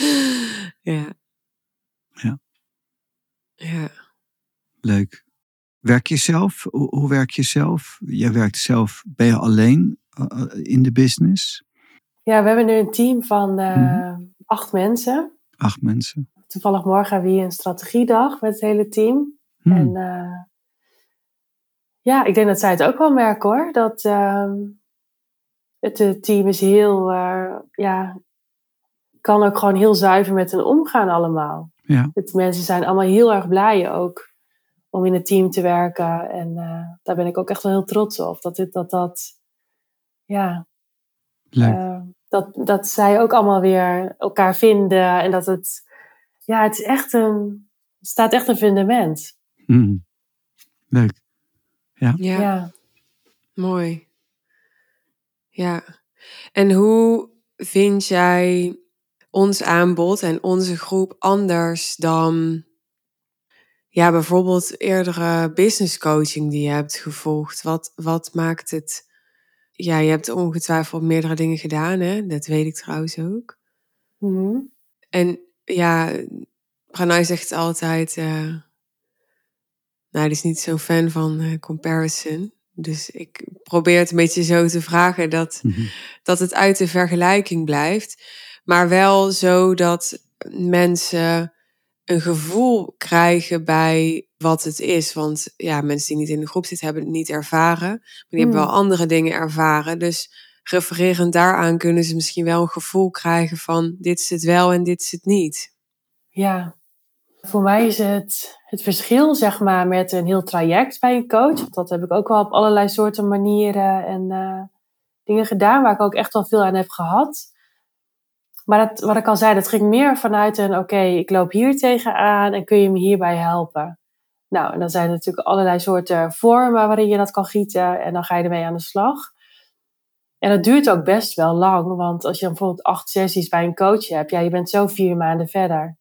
Ja. Ja. Ja. Leuk. Werk je zelf? Hoe, hoe werk je zelf? Jij werkt zelf. Ben je alleen eh, in de business? Ja, we hebben nu een team van eh, Mhm. acht mensen. Acht mensen. Toevallig morgen hebben we hier een strategiedag met het hele team. Hmm. En eh, ja, ik denk dat zij het ook wel merken hoor. Dat ehm, het team is heel, eh, ja, kan ook gewoon heel zuiver met hen omgaan allemaal. Ja. Het, mensen zijn allemaal heel erg blij ook om in het team te werken. En eh, daar ben ik ook echt wel heel trots op. Dat dit, dat, dat, ja, Leuk. Dat, dat zij ook allemaal weer elkaar vinden. En dat het, ja, het is echt een, staat echt een fundament. Mm. Leuk. Ja. Ja, Ja. mooi. Ja. En hoe vind jij ons aanbod en onze groep anders dan ja, bijvoorbeeld eerdere business coaching die je hebt gevolgd? Wat, wat maakt het... Ja, je hebt ongetwijfeld meerdere dingen gedaan, hè? Dat weet ik trouwens ook. Mhm. En ja, Pranay zegt altijd... eh, nou, die is niet zo'n fan van eh, comparison. Dus ik probeer het een beetje zo te vragen dat, Mhm. dat het uit de vergelijking blijft. Maar wel zo dat mensen een gevoel krijgen bij wat het is. Want ja, mensen die niet in de groep zitten hebben het niet ervaren. Maar die hebben Hmm. wel andere dingen ervaren. Dus refererend daaraan kunnen ze misschien wel een gevoel krijgen van dit is het wel en dit is het niet. Ja, voor mij is het het verschil, zeg maar, met een heel traject bij een coach. Want dat heb ik ook wel op allerlei soorten manieren en eh, dingen gedaan waar ik ook echt wel veel aan heb gehad. Maar dat, wat ik al zei, dat ging meer vanuit een, oké, ik loop hier tegenaan en kun je me hierbij helpen? Nou, en dan zijn er natuurlijk allerlei soorten vormen waarin je dat kan gieten en dan ga je ermee aan de slag. En dat duurt ook best wel lang, want als je bijvoorbeeld acht sessies bij een coach hebt, ja, je bent zo vier maanden verder.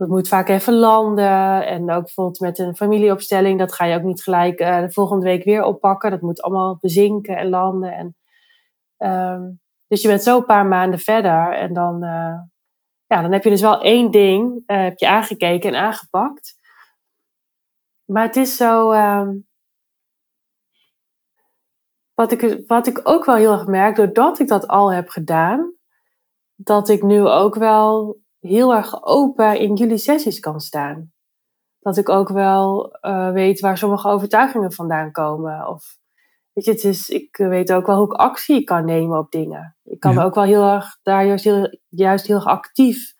Dat moet vaak even landen. En ook bijvoorbeeld met een familieopstelling, dat ga je ook niet gelijk eh, de volgende week weer oppakken. Dat moet allemaal bezinken en landen. En, ehm, dus je bent zo een paar maanden verder. En dan, eh, ja, dan heb je dus wel één ding eh, heb je aangekeken en aangepakt. Maar het is zo. ehm, wat, ik, wat ik ook wel heel erg merk, doordat ik dat al heb gedaan, dat ik nu ook wel heel erg open in jullie sessies kan staan. Dat ik ook wel eh, weet waar sommige overtuigingen vandaan komen. Of, weet je, het is, ik weet ook wel hoe ik actie kan nemen op dingen. Ik kan Ja. ook wel heel erg, daar juist heel, juist heel erg actief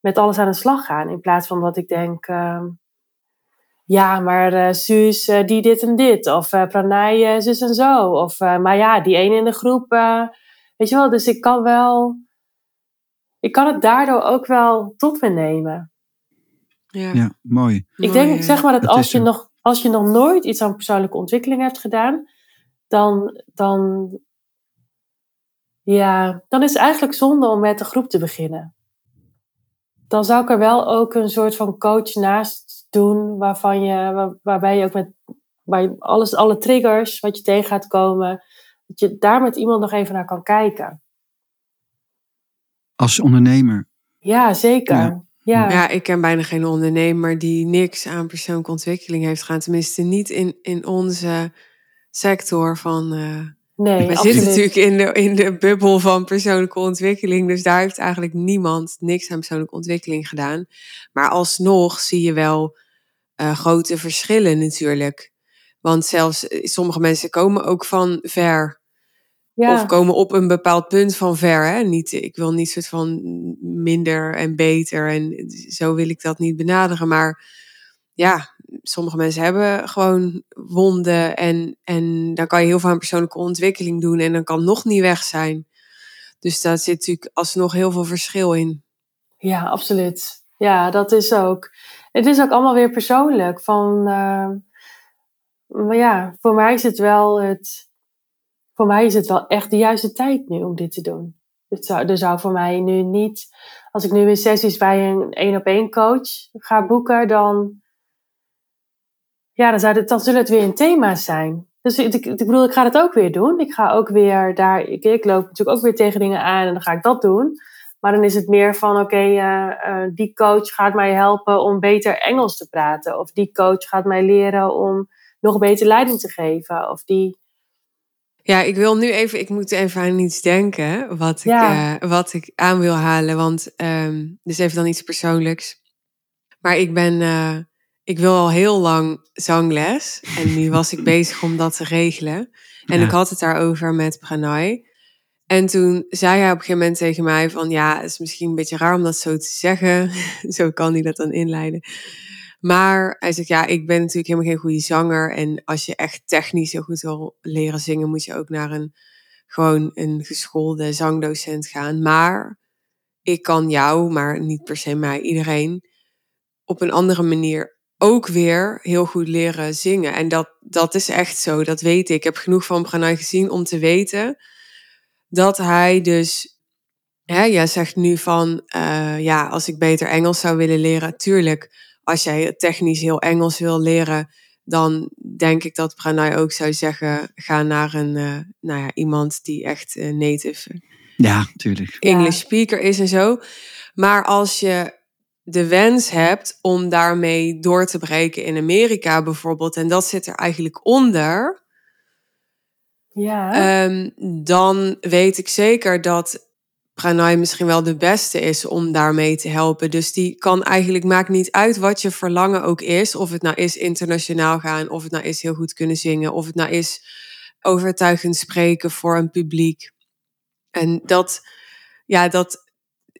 met alles aan de slag gaan. In plaats van dat ik denk, ehm, ja, maar eh Suus, eh, die dit en dit. Of eh Pranay, zus en zo. Of, eh, maar ja, die ene in de groep. eh, weet je wel, dus ik kan wel... Ik kan het daardoor ook wel tot me nemen. Ja, Ja, mooi. Ik mooi, denk, zeg maar, dat als je, een- nog, als je nog nooit iets aan persoonlijke ontwikkeling hebt gedaan, dan, dan, ja, dan is het eigenlijk zonde om met de groep te beginnen. Dan zou ik er wel ook een soort van coach naast doen, waarvan je, waar- waarbij je ook met waar je alles, alle triggers wat je tegen gaat komen, dat je daar met iemand nog even naar kan kijken. Als ondernemer. Ja, zeker. Ja. Ja, Ja, ik ken bijna geen ondernemer die niks aan persoonlijke ontwikkeling heeft gedaan. Tenminste, niet in, in onze sector van... eh, nee, we absoluut. zitten natuurlijk in de, in de bubbel van persoonlijke ontwikkeling. Dus daar heeft eigenlijk niemand niks aan persoonlijke ontwikkeling gedaan. Maar alsnog zie je wel eh, grote verschillen natuurlijk. Want zelfs eh, sommige mensen komen ook van ver. Ja. Of komen op een bepaald punt van ver. Hè? Niet, ik wil niet soort van minder en beter. En zo wil ik dat niet benaderen. Maar ja, sommige mensen hebben gewoon wonden. En, en dan kan je heel veel aan persoonlijke ontwikkeling doen. En dan kan het nog niet weg zijn. Dus daar zit natuurlijk alsnog heel veel verschil in. Ja, absoluut. Ja, dat is ook. Het is ook allemaal weer persoonlijk. Van, eh, maar ja, voor mij is het wel het. Voor mij is het wel echt de juiste tijd nu om dit te doen. Het zou, er zou voor mij nu niet. Als ik nu weer sessies bij een één op één coach ga boeken, dan. Ja, dan, zou het, dan zullen het weer een thema zijn. Dus ik, ik, bedoel, ik ga het ook weer doen. Ik ga ook weer daar. Ik, ik loop natuurlijk ook weer tegen dingen aan en dan ga ik dat doen. Maar dan is het meer van, oké, eh, eh, die coach gaat mij helpen om beter Engels te praten. Of die coach gaat mij leren om nog beter leiding te geven. Of die, Ja, ik wil nu even, ik moet even aan iets denken wat ik, Ja. eh, wat ik aan wil halen. Want ehm dus even dan iets persoonlijks. Maar ik ben, ik wil al heel lang zangles. En nu was ik [LAUGHS] bezig om dat te regelen. En Ja. ik had het daarover met Pranay. En toen zei hij op een gegeven moment tegen mij van... ja, het is misschien een beetje raar om dat zo te zeggen. [LAUGHS] zo kan hij dat dan inleiden. Maar hij zegt, ja, ik ben natuurlijk helemaal geen goede zanger. En als je echt technisch heel goed wil leren zingen... moet je ook naar een gewoon een geschoolde zangdocent gaan. Maar ik kan jou, maar niet per se mij, iedereen, op een andere manier ook weer heel goed leren zingen. En dat, dat is echt zo, dat weet ik. Ik heb genoeg van Pranay gezien om te weten dat hij dus... Hè, jij zegt nu van, uh, ja, als ik beter Engels zou willen leren, tuurlijk, als jij technisch heel Engels wil leren, dan denk ik dat Pranay ook zou zeggen: ga naar een, uh, nou ja, iemand die echt uh, native ja, tuurlijk. English speaker is en zo. Maar als je de wens hebt om daarmee door te breken in Amerika bijvoorbeeld, en dat zit er eigenlijk onder, ja. Um, dan weet ik zeker dat Pranay misschien wel de beste is om daarmee te helpen. Dus die kan eigenlijk, maakt niet uit wat je verlangen ook is. Of het nou is internationaal gaan, of het nou is heel goed kunnen zingen, of het nou is overtuigend spreken voor een publiek. En dat, ja, dat,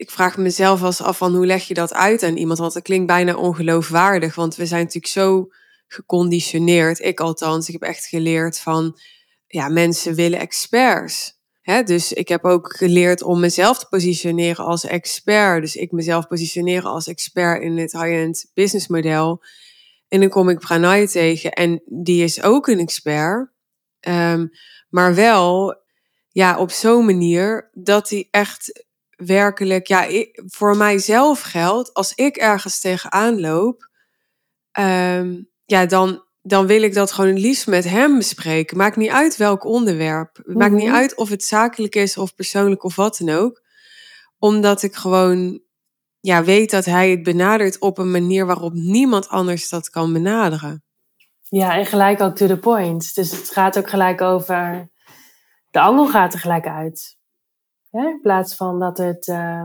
ik vraag mezelf eens af van hoe leg je dat uit aan iemand? Want dat klinkt bijna ongeloofwaardig, want we zijn natuurlijk zo geconditioneerd. Ik althans, ik heb echt geleerd van, ja, mensen willen experts. Dus ik heb ook geleerd om mezelf te positioneren als expert. Dus ik mezelf positioneren als expert in het high-end business model. En dan kom ik Pranay tegen en die is ook een expert. Um, maar wel ja, op zo'n manier dat hij echt werkelijk, ja, ik, voor mijzelf geldt, als ik ergens tegenaan loop, um, ja, dan, dan wil ik dat gewoon het liefst met hem bespreken. Maakt niet uit welk onderwerp. Maakt niet uit of het zakelijk is of persoonlijk of wat dan ook. Omdat ik gewoon ja, weet dat hij het benadert op een manier waarop niemand anders dat kan benaderen. Ja, en gelijk ook to the point. Dus het gaat ook gelijk over. De angel gaat er gelijk uit. In plaats van dat het. Uh,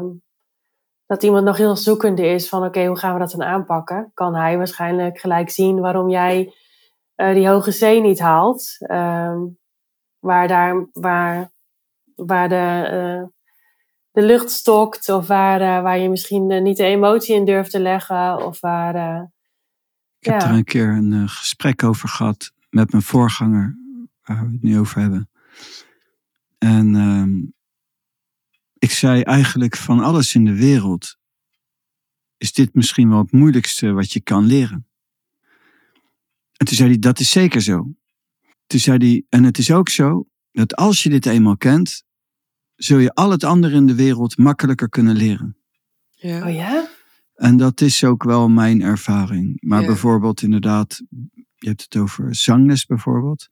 dat iemand nog heel zoekende is van oké, hoe gaan we dat dan aanpakken? Kan hij waarschijnlijk gelijk zien waarom jij uh, die hoge C niet haalt. Um, waar, daar, waar, waar de, uh, de lucht stokt, of waar, uh, waar je misschien niet de emotie in durft te leggen, of waar. Ik heb ja. er een keer een gesprek over gehad met mijn voorganger, waar we het nu over hebben. En um, ik zei eigenlijk van alles in de wereld is dit misschien wel het moeilijkste wat je kan leren. En toen zei hij, dat is zeker zo. Toen zei hij, en het is ook zo dat als je dit eenmaal kent, zul je al het andere in de wereld makkelijker kunnen leren. Ja. Oh ja? En dat is ook wel mijn ervaring. Maar ja. bijvoorbeeld inderdaad, je hebt het over zangles bijvoorbeeld.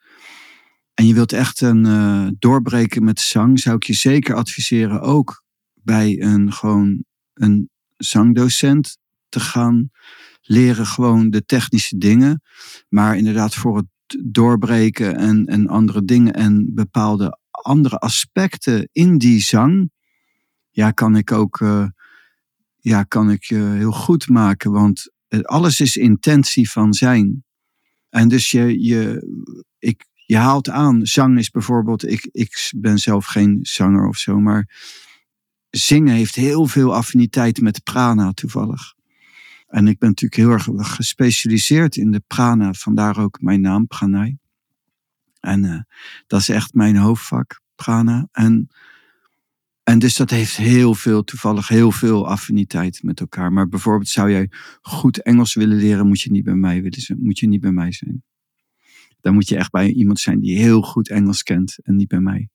En je wilt echt een uh, doorbreken met zang, zou ik je zeker adviseren ook bij een gewoon een zangdocent te gaan leren gewoon de technische dingen. Maar inderdaad voor het doorbreken en, en andere dingen en bepaalde andere aspecten in die zang. Ja, kan ik ook uh, ja, kan ik uh, heel goed maken. Want alles is intentie van zijn. En dus je, je, ik, je haalt aan, zang is bijvoorbeeld, ik, ik ben zelf geen zanger of zo, maar zingen heeft heel veel affiniteit met prana toevallig. En ik ben natuurlijk heel erg gespecialiseerd in de prana, vandaar ook mijn naam, pranay. En uh, dat is echt mijn hoofdvak, prana. En, en dus dat heeft heel veel, toevallig heel veel affiniteit met elkaar. Maar bijvoorbeeld zou jij goed Engels willen leren, moet je niet bij mij, willen moet je niet bij mij zijn. Dan moet je echt bij iemand zijn die heel goed Engels kent en niet bij mij.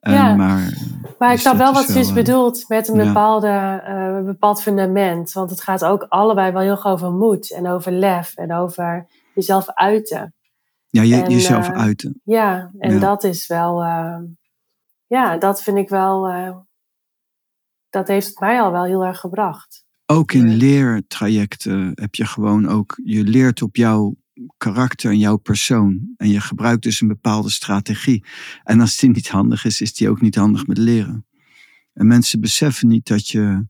Ja, maar, maar ik snap wel wat ze is bedoeld met een bepaalde, uh, bepaald fundament. Want het gaat ook allebei wel heel erg over moed en over lef en over jezelf uiten. Ja, je, en, jezelf uh, uiten. Ja, en ja. dat is wel, uh, ja, dat vind ik wel, dat heeft mij al wel heel erg gebracht. Ook in leertrajecten heb je gewoon ook, je leert op jouw karakter en jouw persoon. En je gebruikt dus een bepaalde strategie. En als die niet handig is, is die ook niet handig met leren. En mensen beseffen niet dat je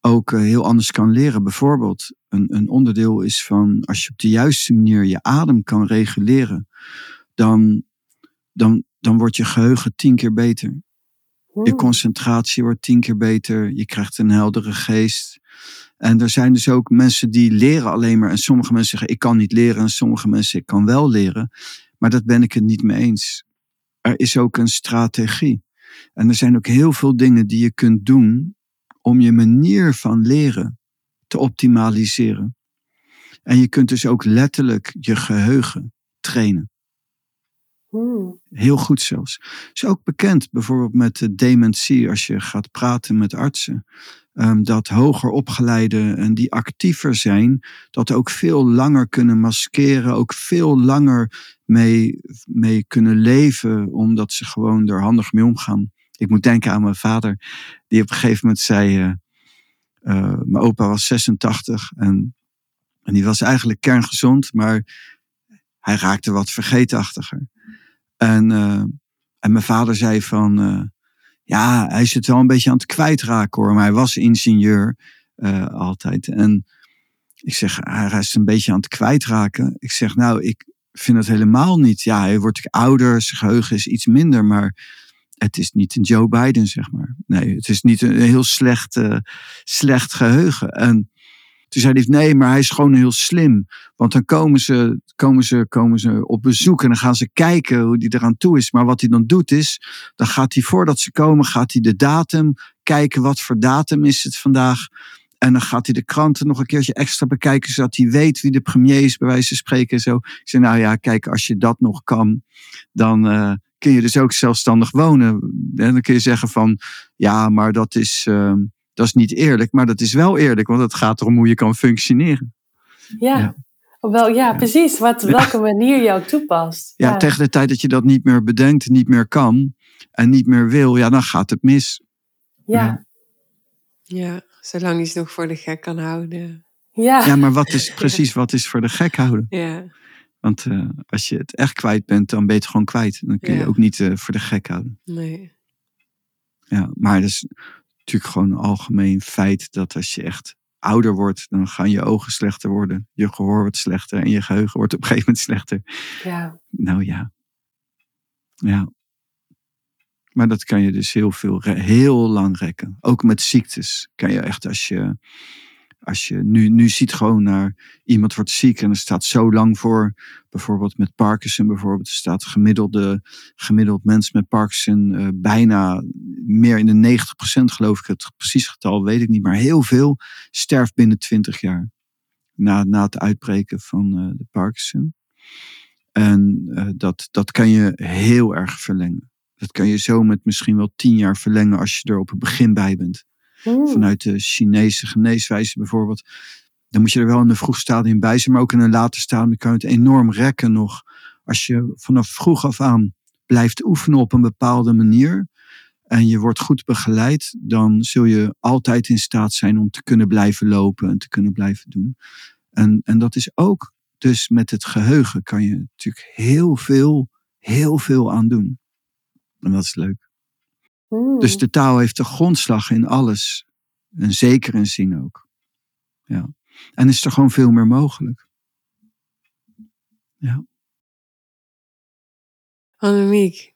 ook heel anders kan leren. Bijvoorbeeld, een, een onderdeel is van als je op de juiste manier je adem kan reguleren, dan, dan, dan wordt je geheugen tien keer beter. Je concentratie wordt tien keer beter. Je krijgt een heldere geest. En er zijn dus ook mensen die leren alleen maar. En sommige mensen zeggen, ik kan niet leren. En sommige mensen, ik kan wel leren. Maar dat ben ik het niet mee eens. er is ook een strategie. En er zijn ook heel veel dingen die je kunt doen om je manier van leren te optimaliseren. En je kunt dus ook letterlijk je geheugen trainen. Hmm. Heel goed zelfs. Is ook bekend bijvoorbeeld met de dementie, als je gaat praten met artsen, ehm, dat hoger opgeleiden en die actiever zijn, dat ook veel langer kunnen maskeren, ook veel langer mee, mee kunnen leven, omdat ze gewoon er handig mee omgaan. Ik moet denken aan mijn vader, die op een gegeven moment zei, uh, uh, mijn opa was 86 en, en die was eigenlijk kerngezond, maar hij raakte wat vergeetachtiger. En, uh, en mijn vader zei van, ja, hij het wel een beetje aan het kwijtraken hoor. Maar hij was ingenieur uh, altijd. En ik zeg, hij is een beetje aan het kwijtraken. Ik zeg, nou, ik vind het helemaal niet. Ja, hij wordt ouder, zijn geheugen is iets minder, maar het is niet een Joe Biden, zeg maar. Nee, het is niet een heel slecht, slecht geheugen. En toen zei hij, nee, maar hij is gewoon heel slim. Want dan komen ze, komen, ze, komen ze op bezoek en dan gaan ze kijken hoe die eraan toe is. Maar wat hij dan doet is, dan gaat hij voordat ze komen, gaat hij de datum kijken. Wat voor datum is het vandaag? En dan gaat hij de kranten nog een keertje extra bekijken, zodat hij weet wie de premier is, bij wijze van spreken. En zo. Ik zei, nou ja, kijk, als je dat nog kan, dan uh, kun je dus ook zelfstandig wonen. En dan kun je zeggen van, ja, maar dat is... Uh, dat is niet eerlijk, maar dat is wel eerlijk, want het gaat erom hoe je kan functioneren. Ja, ja. Wel, ja, precies. Wat, welke manier jou toepast. Ja, ja, tegen de tijd dat je dat niet meer bedenkt, niet meer kan en niet meer wil, ja, dan gaat het mis. Ja. Ja, zolang je het nog voor de gek kan houden. Ja, ja maar wat is [LAUGHS] precies wat is voor de gek houden? Ja. Want uh, als je het echt kwijt bent, dan ben je het gewoon kwijt. Dan kun je Ja. ook niet uh, voor de gek houden. Nee. Ja, maar is natuurlijk gewoon een algemeen feit dat als je echt ouder wordt, dan gaan je ogen slechter worden. Je gehoor wordt slechter en je geheugen wordt op een gegeven moment slechter. ja. Nou ja. Ja. Maar dat kan je dus heel veel, heel lang rekken. Ook met ziektes kan je echt als je, als je nu, nu ziet gewoon naar iemand wordt ziek en er staat zo lang voor, bijvoorbeeld met Parkinson bijvoorbeeld, er staat gemiddelde, gemiddeld mens met Parkinson eh, bijna meer in de 90% geloof ik, het precies getal weet ik niet, maar heel veel sterft binnen 20 jaar. Na, na het uitbreken van eh, de Parkinson. En dat, dat kan je heel erg verlengen. Dat kan je zo met misschien wel tien jaar verlengen als je er op het begin bij bent. Vanuit de Chinese geneeswijze bijvoorbeeld. Dan moet je er wel in een vroeg stadium bij zijn, maar ook in een later stadium kan het enorm rekken nog. Als je vanaf vroeg af aan blijft oefenen op een bepaalde manier en je wordt goed begeleid, dan zul je altijd in staat zijn om te kunnen blijven lopen en te kunnen blijven doen. En, en dat is ook dus met het geheugen kan je natuurlijk heel veel, heel veel aan doen. En dat is leuk. Dus de taal heeft de grondslag in alles. En zeker in zingen ook. Ja. En is er gewoon veel meer mogelijk. Ja. Annemiek,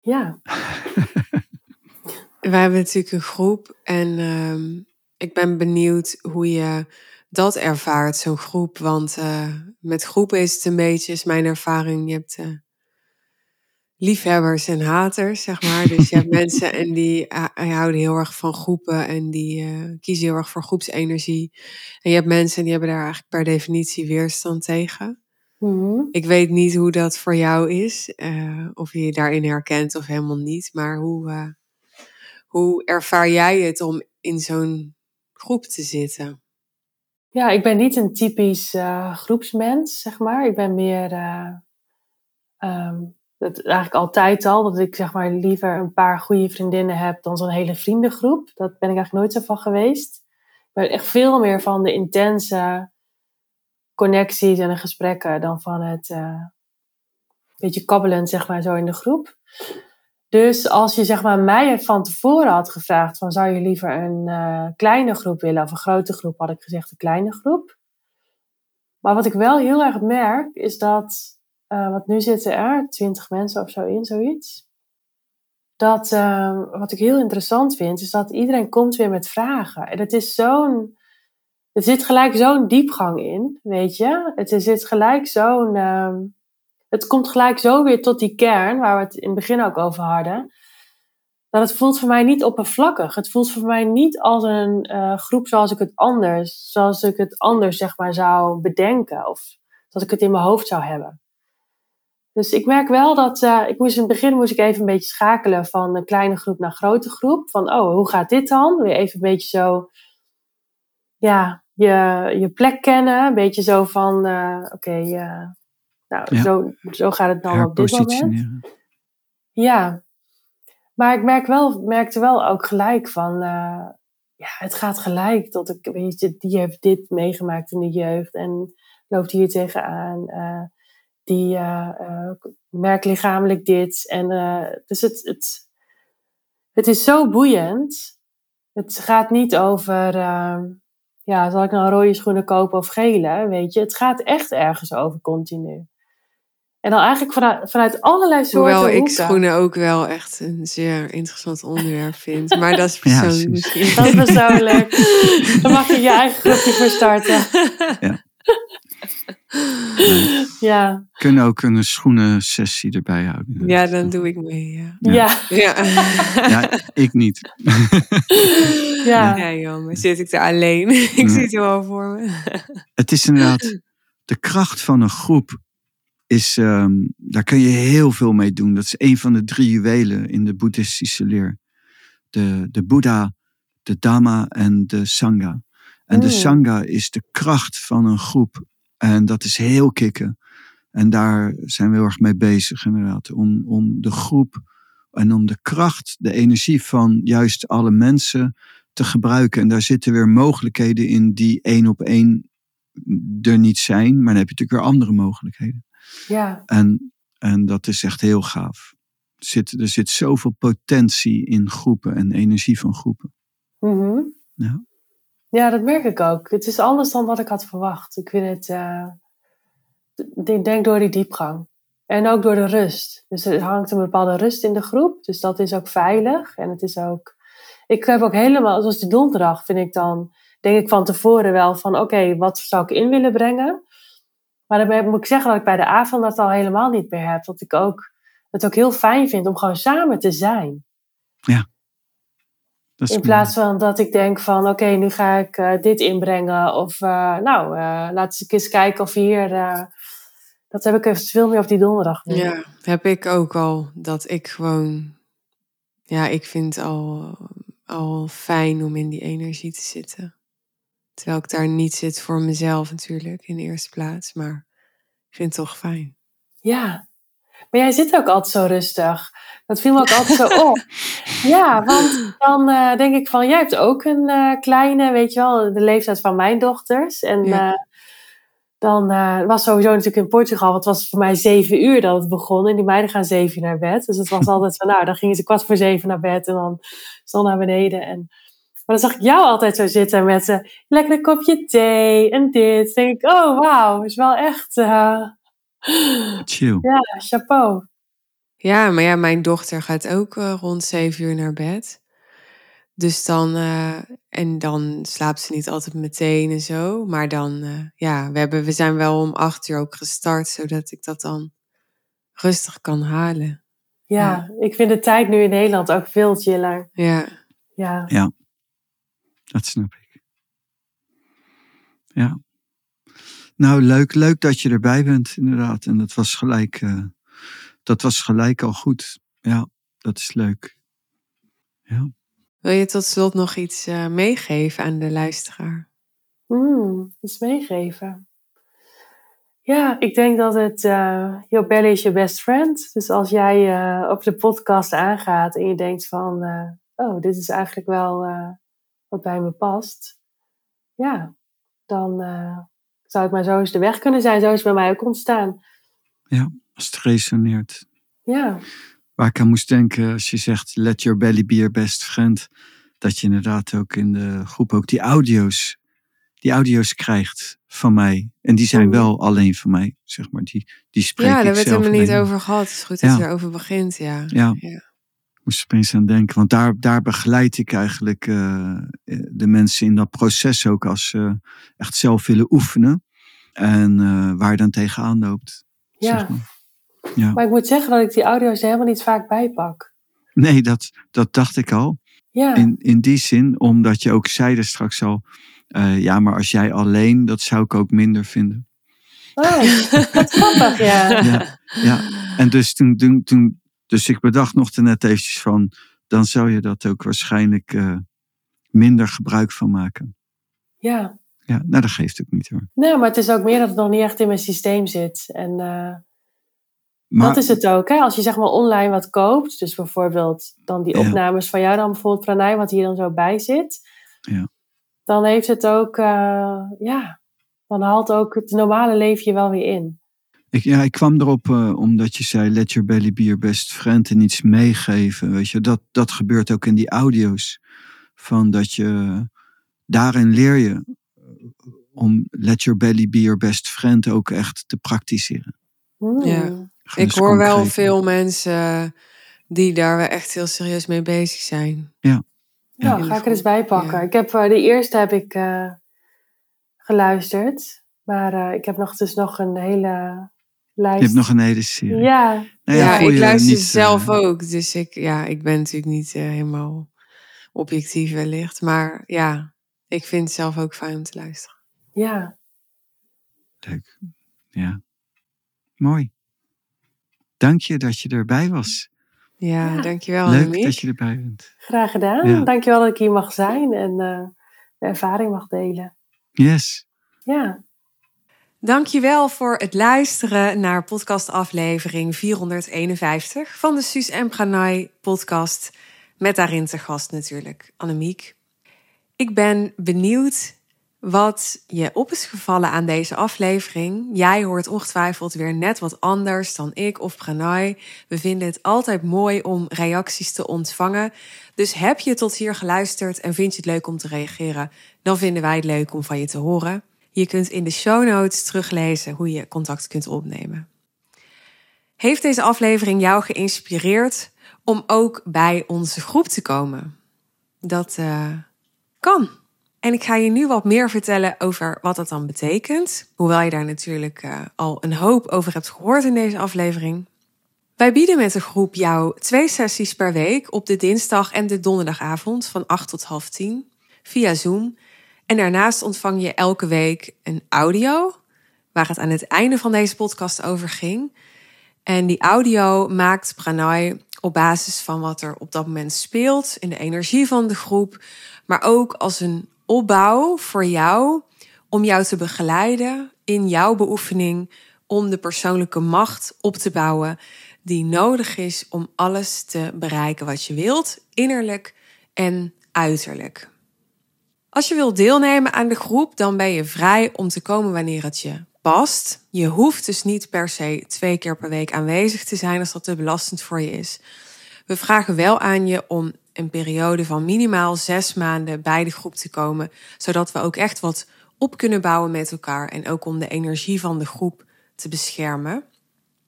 Ja, [LAUGHS] wij hebben natuurlijk een groep en ehm, ik ben benieuwd hoe je dat ervaart, zo'n groep. Want eh, met groepen is het een beetje, is mijn ervaring, je hebt eh, liefhebbers en haters, zeg maar. Dus je hebt [LAUGHS] mensen en die eh, houden heel erg van groepen en die eh, kiezen heel erg voor groepsenergie. En je hebt mensen die hebben daar eigenlijk per definitie weerstand tegen. Mhm. Ik weet niet hoe dat voor jou is, eh, of je je daarin herkent of helemaal niet. Maar hoe, eh, hoe ervaar jij het om in zo'n groep te zitten? ja ik ben niet een typisch eh, groepsmens, zeg maar. Ik ben meer, eh, ehm, dat eigenlijk altijd al, dat ik zeg maar liever een paar goede vriendinnen heb dan zo'n hele vriendengroep. Dat ben ik eigenlijk nooit zo van geweest. Ben echt veel meer van de intense connecties en de gesprekken dan van het eh beetje kabbelend, zeg maar, zo in de groep. Dus als je zeg maar, mij van tevoren had gevraagd van zou je liever een eh, kleine groep willen of een grote groep, had ik gezegd een kleine groep. Maar wat ik wel heel erg merk is dat, uh, want nu zitten er twintig mensen of zo in, zoiets. Dat uh, wat ik heel interessant vind, is dat iedereen komt weer met vragen. En het is zo'n, er zit gelijk zo'n diepgang in, weet je. Het zit gelijk zo'n, uh, het komt gelijk zo weer tot die kern, waar we het in het begin ook over hadden. Dat het voelt voor mij niet oppervlakkig. Het voelt voor mij niet als een eh, groep zoals ik het anders, zoals ik het anders zeg maar zou bedenken. Of zoals ik het in mijn hoofd zou hebben. Dus ik merk wel dat, uh, ik moest in het begin moest ik even een beetje schakelen van een kleine groep naar grote groep. Van, oh, hoe gaat dit dan? Weer even een beetje zo, ja, je, je plek kennen. Een beetje zo van, uh, oké, okay, uh, nou, zo, zo gaat het dan op dit moment. Ja, maar ik merk wel, merkte wel ook gelijk van, ja, het gaat gelijk tot ik, weet je, die heeft dit meegemaakt in de jeugd en loopt hier tegenaan die uh, uh, merkt lichamelijk dit. En, uh, dus het, het, het is zo boeiend. Het gaat niet over, ehm, ja, zal ik nou rode schoenen kopen of gele, weet je. Het gaat echt ergens over continu. En dan eigenlijk vanuit, vanuit allerlei soorten Hoewel ik schoenen ook wel echt een zeer interessant onderwerp vind. Maar dat is [LAUGHS] persoonlijk ja, misschien. Dat is persoonlijk. [LAUGHS] Dan mag je je eigen groepje voor starten. Ja. Ja. Kunnen ook een schoenensessie erbij houden. Ja, dan doe ik mee. Ja. Ja. Ja, ja. ik niet. [LAUGHS] Ja, ja joh, zit ik er alleen. [LAUGHS] ik zie het wel voor me. Het is inderdaad, de kracht van een groep is, um, daar kun je heel veel mee doen. Dat is een van de drie juwelen in de boeddhistische leer. De, de Boeddha, de Dhamma en de Sangha. En de Sangha is de kracht van een groep. En dat is heel kicken. En daar zijn we heel erg mee bezig, inderdaad. Om, om de groep en om de kracht, de energie van juist alle mensen te gebruiken. En daar zitten weer mogelijkheden in die één op één er niet zijn. Maar dan heb je natuurlijk weer andere mogelijkheden. Ja. En, en dat is echt heel gaaf. Er zit, er zit zoveel potentie in groepen en energie van groepen. Mm Ja. Ja, dat merk ik ook. Het is anders dan wat ik had verwacht. Ik vind het, ik denk door die diepgang. En ook door de rust. Dus er hangt een bepaalde rust in de groep. Dus dat is ook veilig. En het is ook, ik heb ook helemaal, zoals die donderdag vind ik dan, denk ik van tevoren wel van oké, wat zou ik in willen brengen? Maar dan moet ik zeggen dat ik bij de avond dat al helemaal niet meer heb. Dat ik ook, het ook heel fijn vind om gewoon samen te zijn. Ja. In plaats van dat ik denk van oké, nu ga ik uh, dit inbrengen. Of uh, nou, uh, laten we eens kijken of hier. dat heb ik even veel meer op die donderdag. Ja, heb ik ook al. Dat ik gewoon. Ja, ik vind al, al fijn om in die energie te zitten. Terwijl ik daar niet zit voor mezelf natuurlijk in de eerste plaats. Maar ik vind het toch fijn. Ja, maar jij zit ook altijd zo rustig. Dat viel me ook altijd zo op. [LAUGHS] Ja, want dan uh, denk ik van, jij hebt ook een uh, kleine, weet je wel, de leeftijd van mijn dochters. En ja. uh, dan was sowieso natuurlijk in Portugal, wat was voor mij zeven uur dat het begon. En die meiden gaan zeven uur naar bed. Dus het was [LAUGHS] altijd van, nou, dan gingen ze kwart voor zeven naar bed en dan zo naar beneden. En, maar dan zag ik jou altijd zo zitten met een lekker kopje thee en dit. Dan denk ik, oh wauw, is wel echt... Chill. Ja, chapeau. Ja, maar ja, mijn dochter gaat ook uh, rond zeven uur naar bed. Dus dan, uh, en dan slaapt ze niet altijd meteen en zo. Maar dan, uh, ja, we, hebben, we zijn wel om acht uur ook gestart, zodat ik dat dan rustig kan halen. Ja, ja. ik vind de tijd nu in Nederland ook veel chiller. Ja. Ja. Ja, dat snap ik. Ja. Nou, leuk, leuk dat je erbij bent, inderdaad. En dat was gelijk, uh, dat was gelijk al goed. Ja, dat is leuk. Ja. Wil je tot slot nog iets uh, meegeven aan de luisteraar? Mm, iets meegeven. Ja, ik denk dat het. Uh, your belly is your best friend. Dus als jij uh, op de podcast aangaat en je denkt van. Uh, oh, dit is eigenlijk wel wat bij me past. Ja, dan zou het maar zo eens de weg kunnen zijn. Zo is het bij mij ook ontstaan. Ja, als het resoneert. Ja. Waar ik aan moest denken als je zegt let your belly be your best friend. Dat je inderdaad ook in de groep ook die audio's, die audio's krijgt van mij. En die zijn wel alleen van mij, zeg maar. Die, die spreek ja, ik daar werd helemaal niet over gehad. Het is goed dat Ja. je erover begint, ja. Ja. ja. Moest opeens aan denken. Want daar, daar begeleid ik eigenlijk eh, de mensen in dat proces ook als ze echt zelf willen oefenen. En eh, waar je dan tegenaan loopt. Ja. Zeg maar. Ja. Maar ik moet zeggen dat ik die audio's er helemaal niet vaak bijpak. Nee, dat, dat dacht ik al. Ja, In, in die zin, omdat je ook zei er straks al. eh, ja, maar als jij alleen, dat zou ik ook minder vinden. oh, wat grappig, ja. Ja, ja. En dus toen, toen, toen, dus ik bedacht nog net eventjes van, dan zou je dat ook waarschijnlijk eh, minder gebruik van maken. Ja, Ja, nou dat geeft ook niet hoor. nee, maar het is ook meer dat het nog niet echt in mijn systeem zit. En eh, Maar, dat is het ook, hè? Als je zeg maar online wat koopt, dus bijvoorbeeld dan die Ja. opnames van jou dan bijvoorbeeld Pranay, wat hier dan zo bij zit. Ja. Dan heeft het ook, eh, ja, dan haalt ook het normale leven je wel weer in. Ik, ja, ik kwam erop eh, omdat je zei, let your belly be your best friend en iets meegeven. Weet je, dat, dat gebeurt ook in die audio's. Van dat je, daarin leer je eh, om let your belly be your best friend ook echt te praktiseren. Ja. Gewoon Ik hoor wel veel mensen die daar wel echt heel serieus mee bezig zijn. Nou, Ja. ga ik er eens bij pakken. Ja. Ik heb, eh, de eerste heb ik eh, geluisterd. Maar ik heb nog, dus nog een hele Je hebt nog een hele serie. Ja, Nou Ja, ik luister niet, zelf eh, ook. Dus ik, ja, ik ben natuurlijk niet eh, helemaal objectief wellicht. Maar ja, ik vind het zelf ook fijn om te luisteren. ja. Leuk. Ja. Mooi. Dank je dat je erbij was. Ja, Ja. dankjewel Leuk Annemiek. dat je erbij bent. Graag gedaan. Ja. Dankjewel dat ik hier mag zijn en eh, de ervaring mag delen. Yes. Ja, Dankjewel voor het luisteren naar podcastaflevering 451 van de Suus en Pranay podcast. Met daarin te gast natuurlijk Annemiek. Ik ben benieuwd wat je op is gevallen aan deze aflevering. Jij hoort ongetwijfeld weer net wat anders dan ik of Pranay. We vinden het altijd mooi om reacties te ontvangen. Dus heb je tot hier geluisterd en vind je het leuk om te reageren, dan vinden wij het leuk om van je te horen. Je kunt in de show notes teruglezen hoe je contact kunt opnemen. Heeft deze aflevering jou geïnspireerd om ook bij onze groep te komen? Dat eh, kan. En ik ga je nu wat meer vertellen over wat dat dan betekent. Hoewel je daar natuurlijk eh, al een hoop over hebt gehoord in deze aflevering. Wij bieden met de groep jou twee sessies per week op de dinsdag en de donderdagavond van 8 tot half 10 via Zoom. En daarnaast ontvang je elke week een audio, waar het aan het einde van deze podcast over ging. En die audio maakt Pranay op basis van wat er op dat moment speelt, in de energie van de groep, maar ook als een opbouw voor jou om jou te begeleiden in jouw beoefening om de persoonlijke macht op te bouwen die nodig is om alles te bereiken wat je wilt, innerlijk en uiterlijk. Als je wilt deelnemen aan de groep, dan ben je vrij om te komen wanneer het je past. Je hoeft dus niet per se twee keer per week aanwezig te zijn als dat te belastend voor je is. We vragen wel aan je om een periode van minimaal zes maanden bij de groep te komen, zodat we ook echt wat op kunnen bouwen met elkaar en ook om de energie van de groep te beschermen.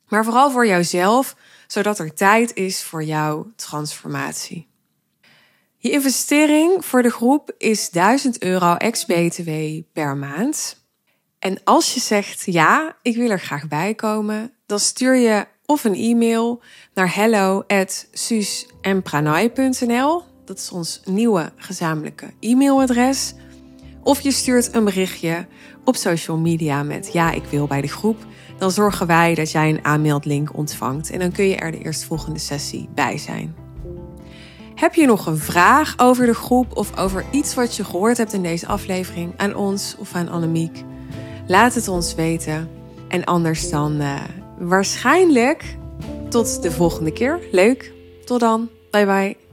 Maar vooral voor jouzelf, zodat er tijd is voor jouw transformatie. Je investering voor de groep is 1000 euro ex-BTW per maand. En als je zegt ja, ik wil er graag bij komen, dan stuur je of een e-mail naar hello@suusenpranay.nl. Dat is ons nieuwe gezamenlijke e-mailadres. Of je stuurt een berichtje op social media met ja, ik wil bij de groep. Dan zorgen wij dat jij een aanmeldlink ontvangt en dan kun je er de eerstvolgende sessie bij zijn. Heb je nog een vraag over de groep of over iets wat je gehoord hebt in deze aflevering aan ons of aan Annemiek? Laat het ons weten. En anders dan uh, waarschijnlijk tot de volgende keer. Leuk. Tot dan. Bye bye.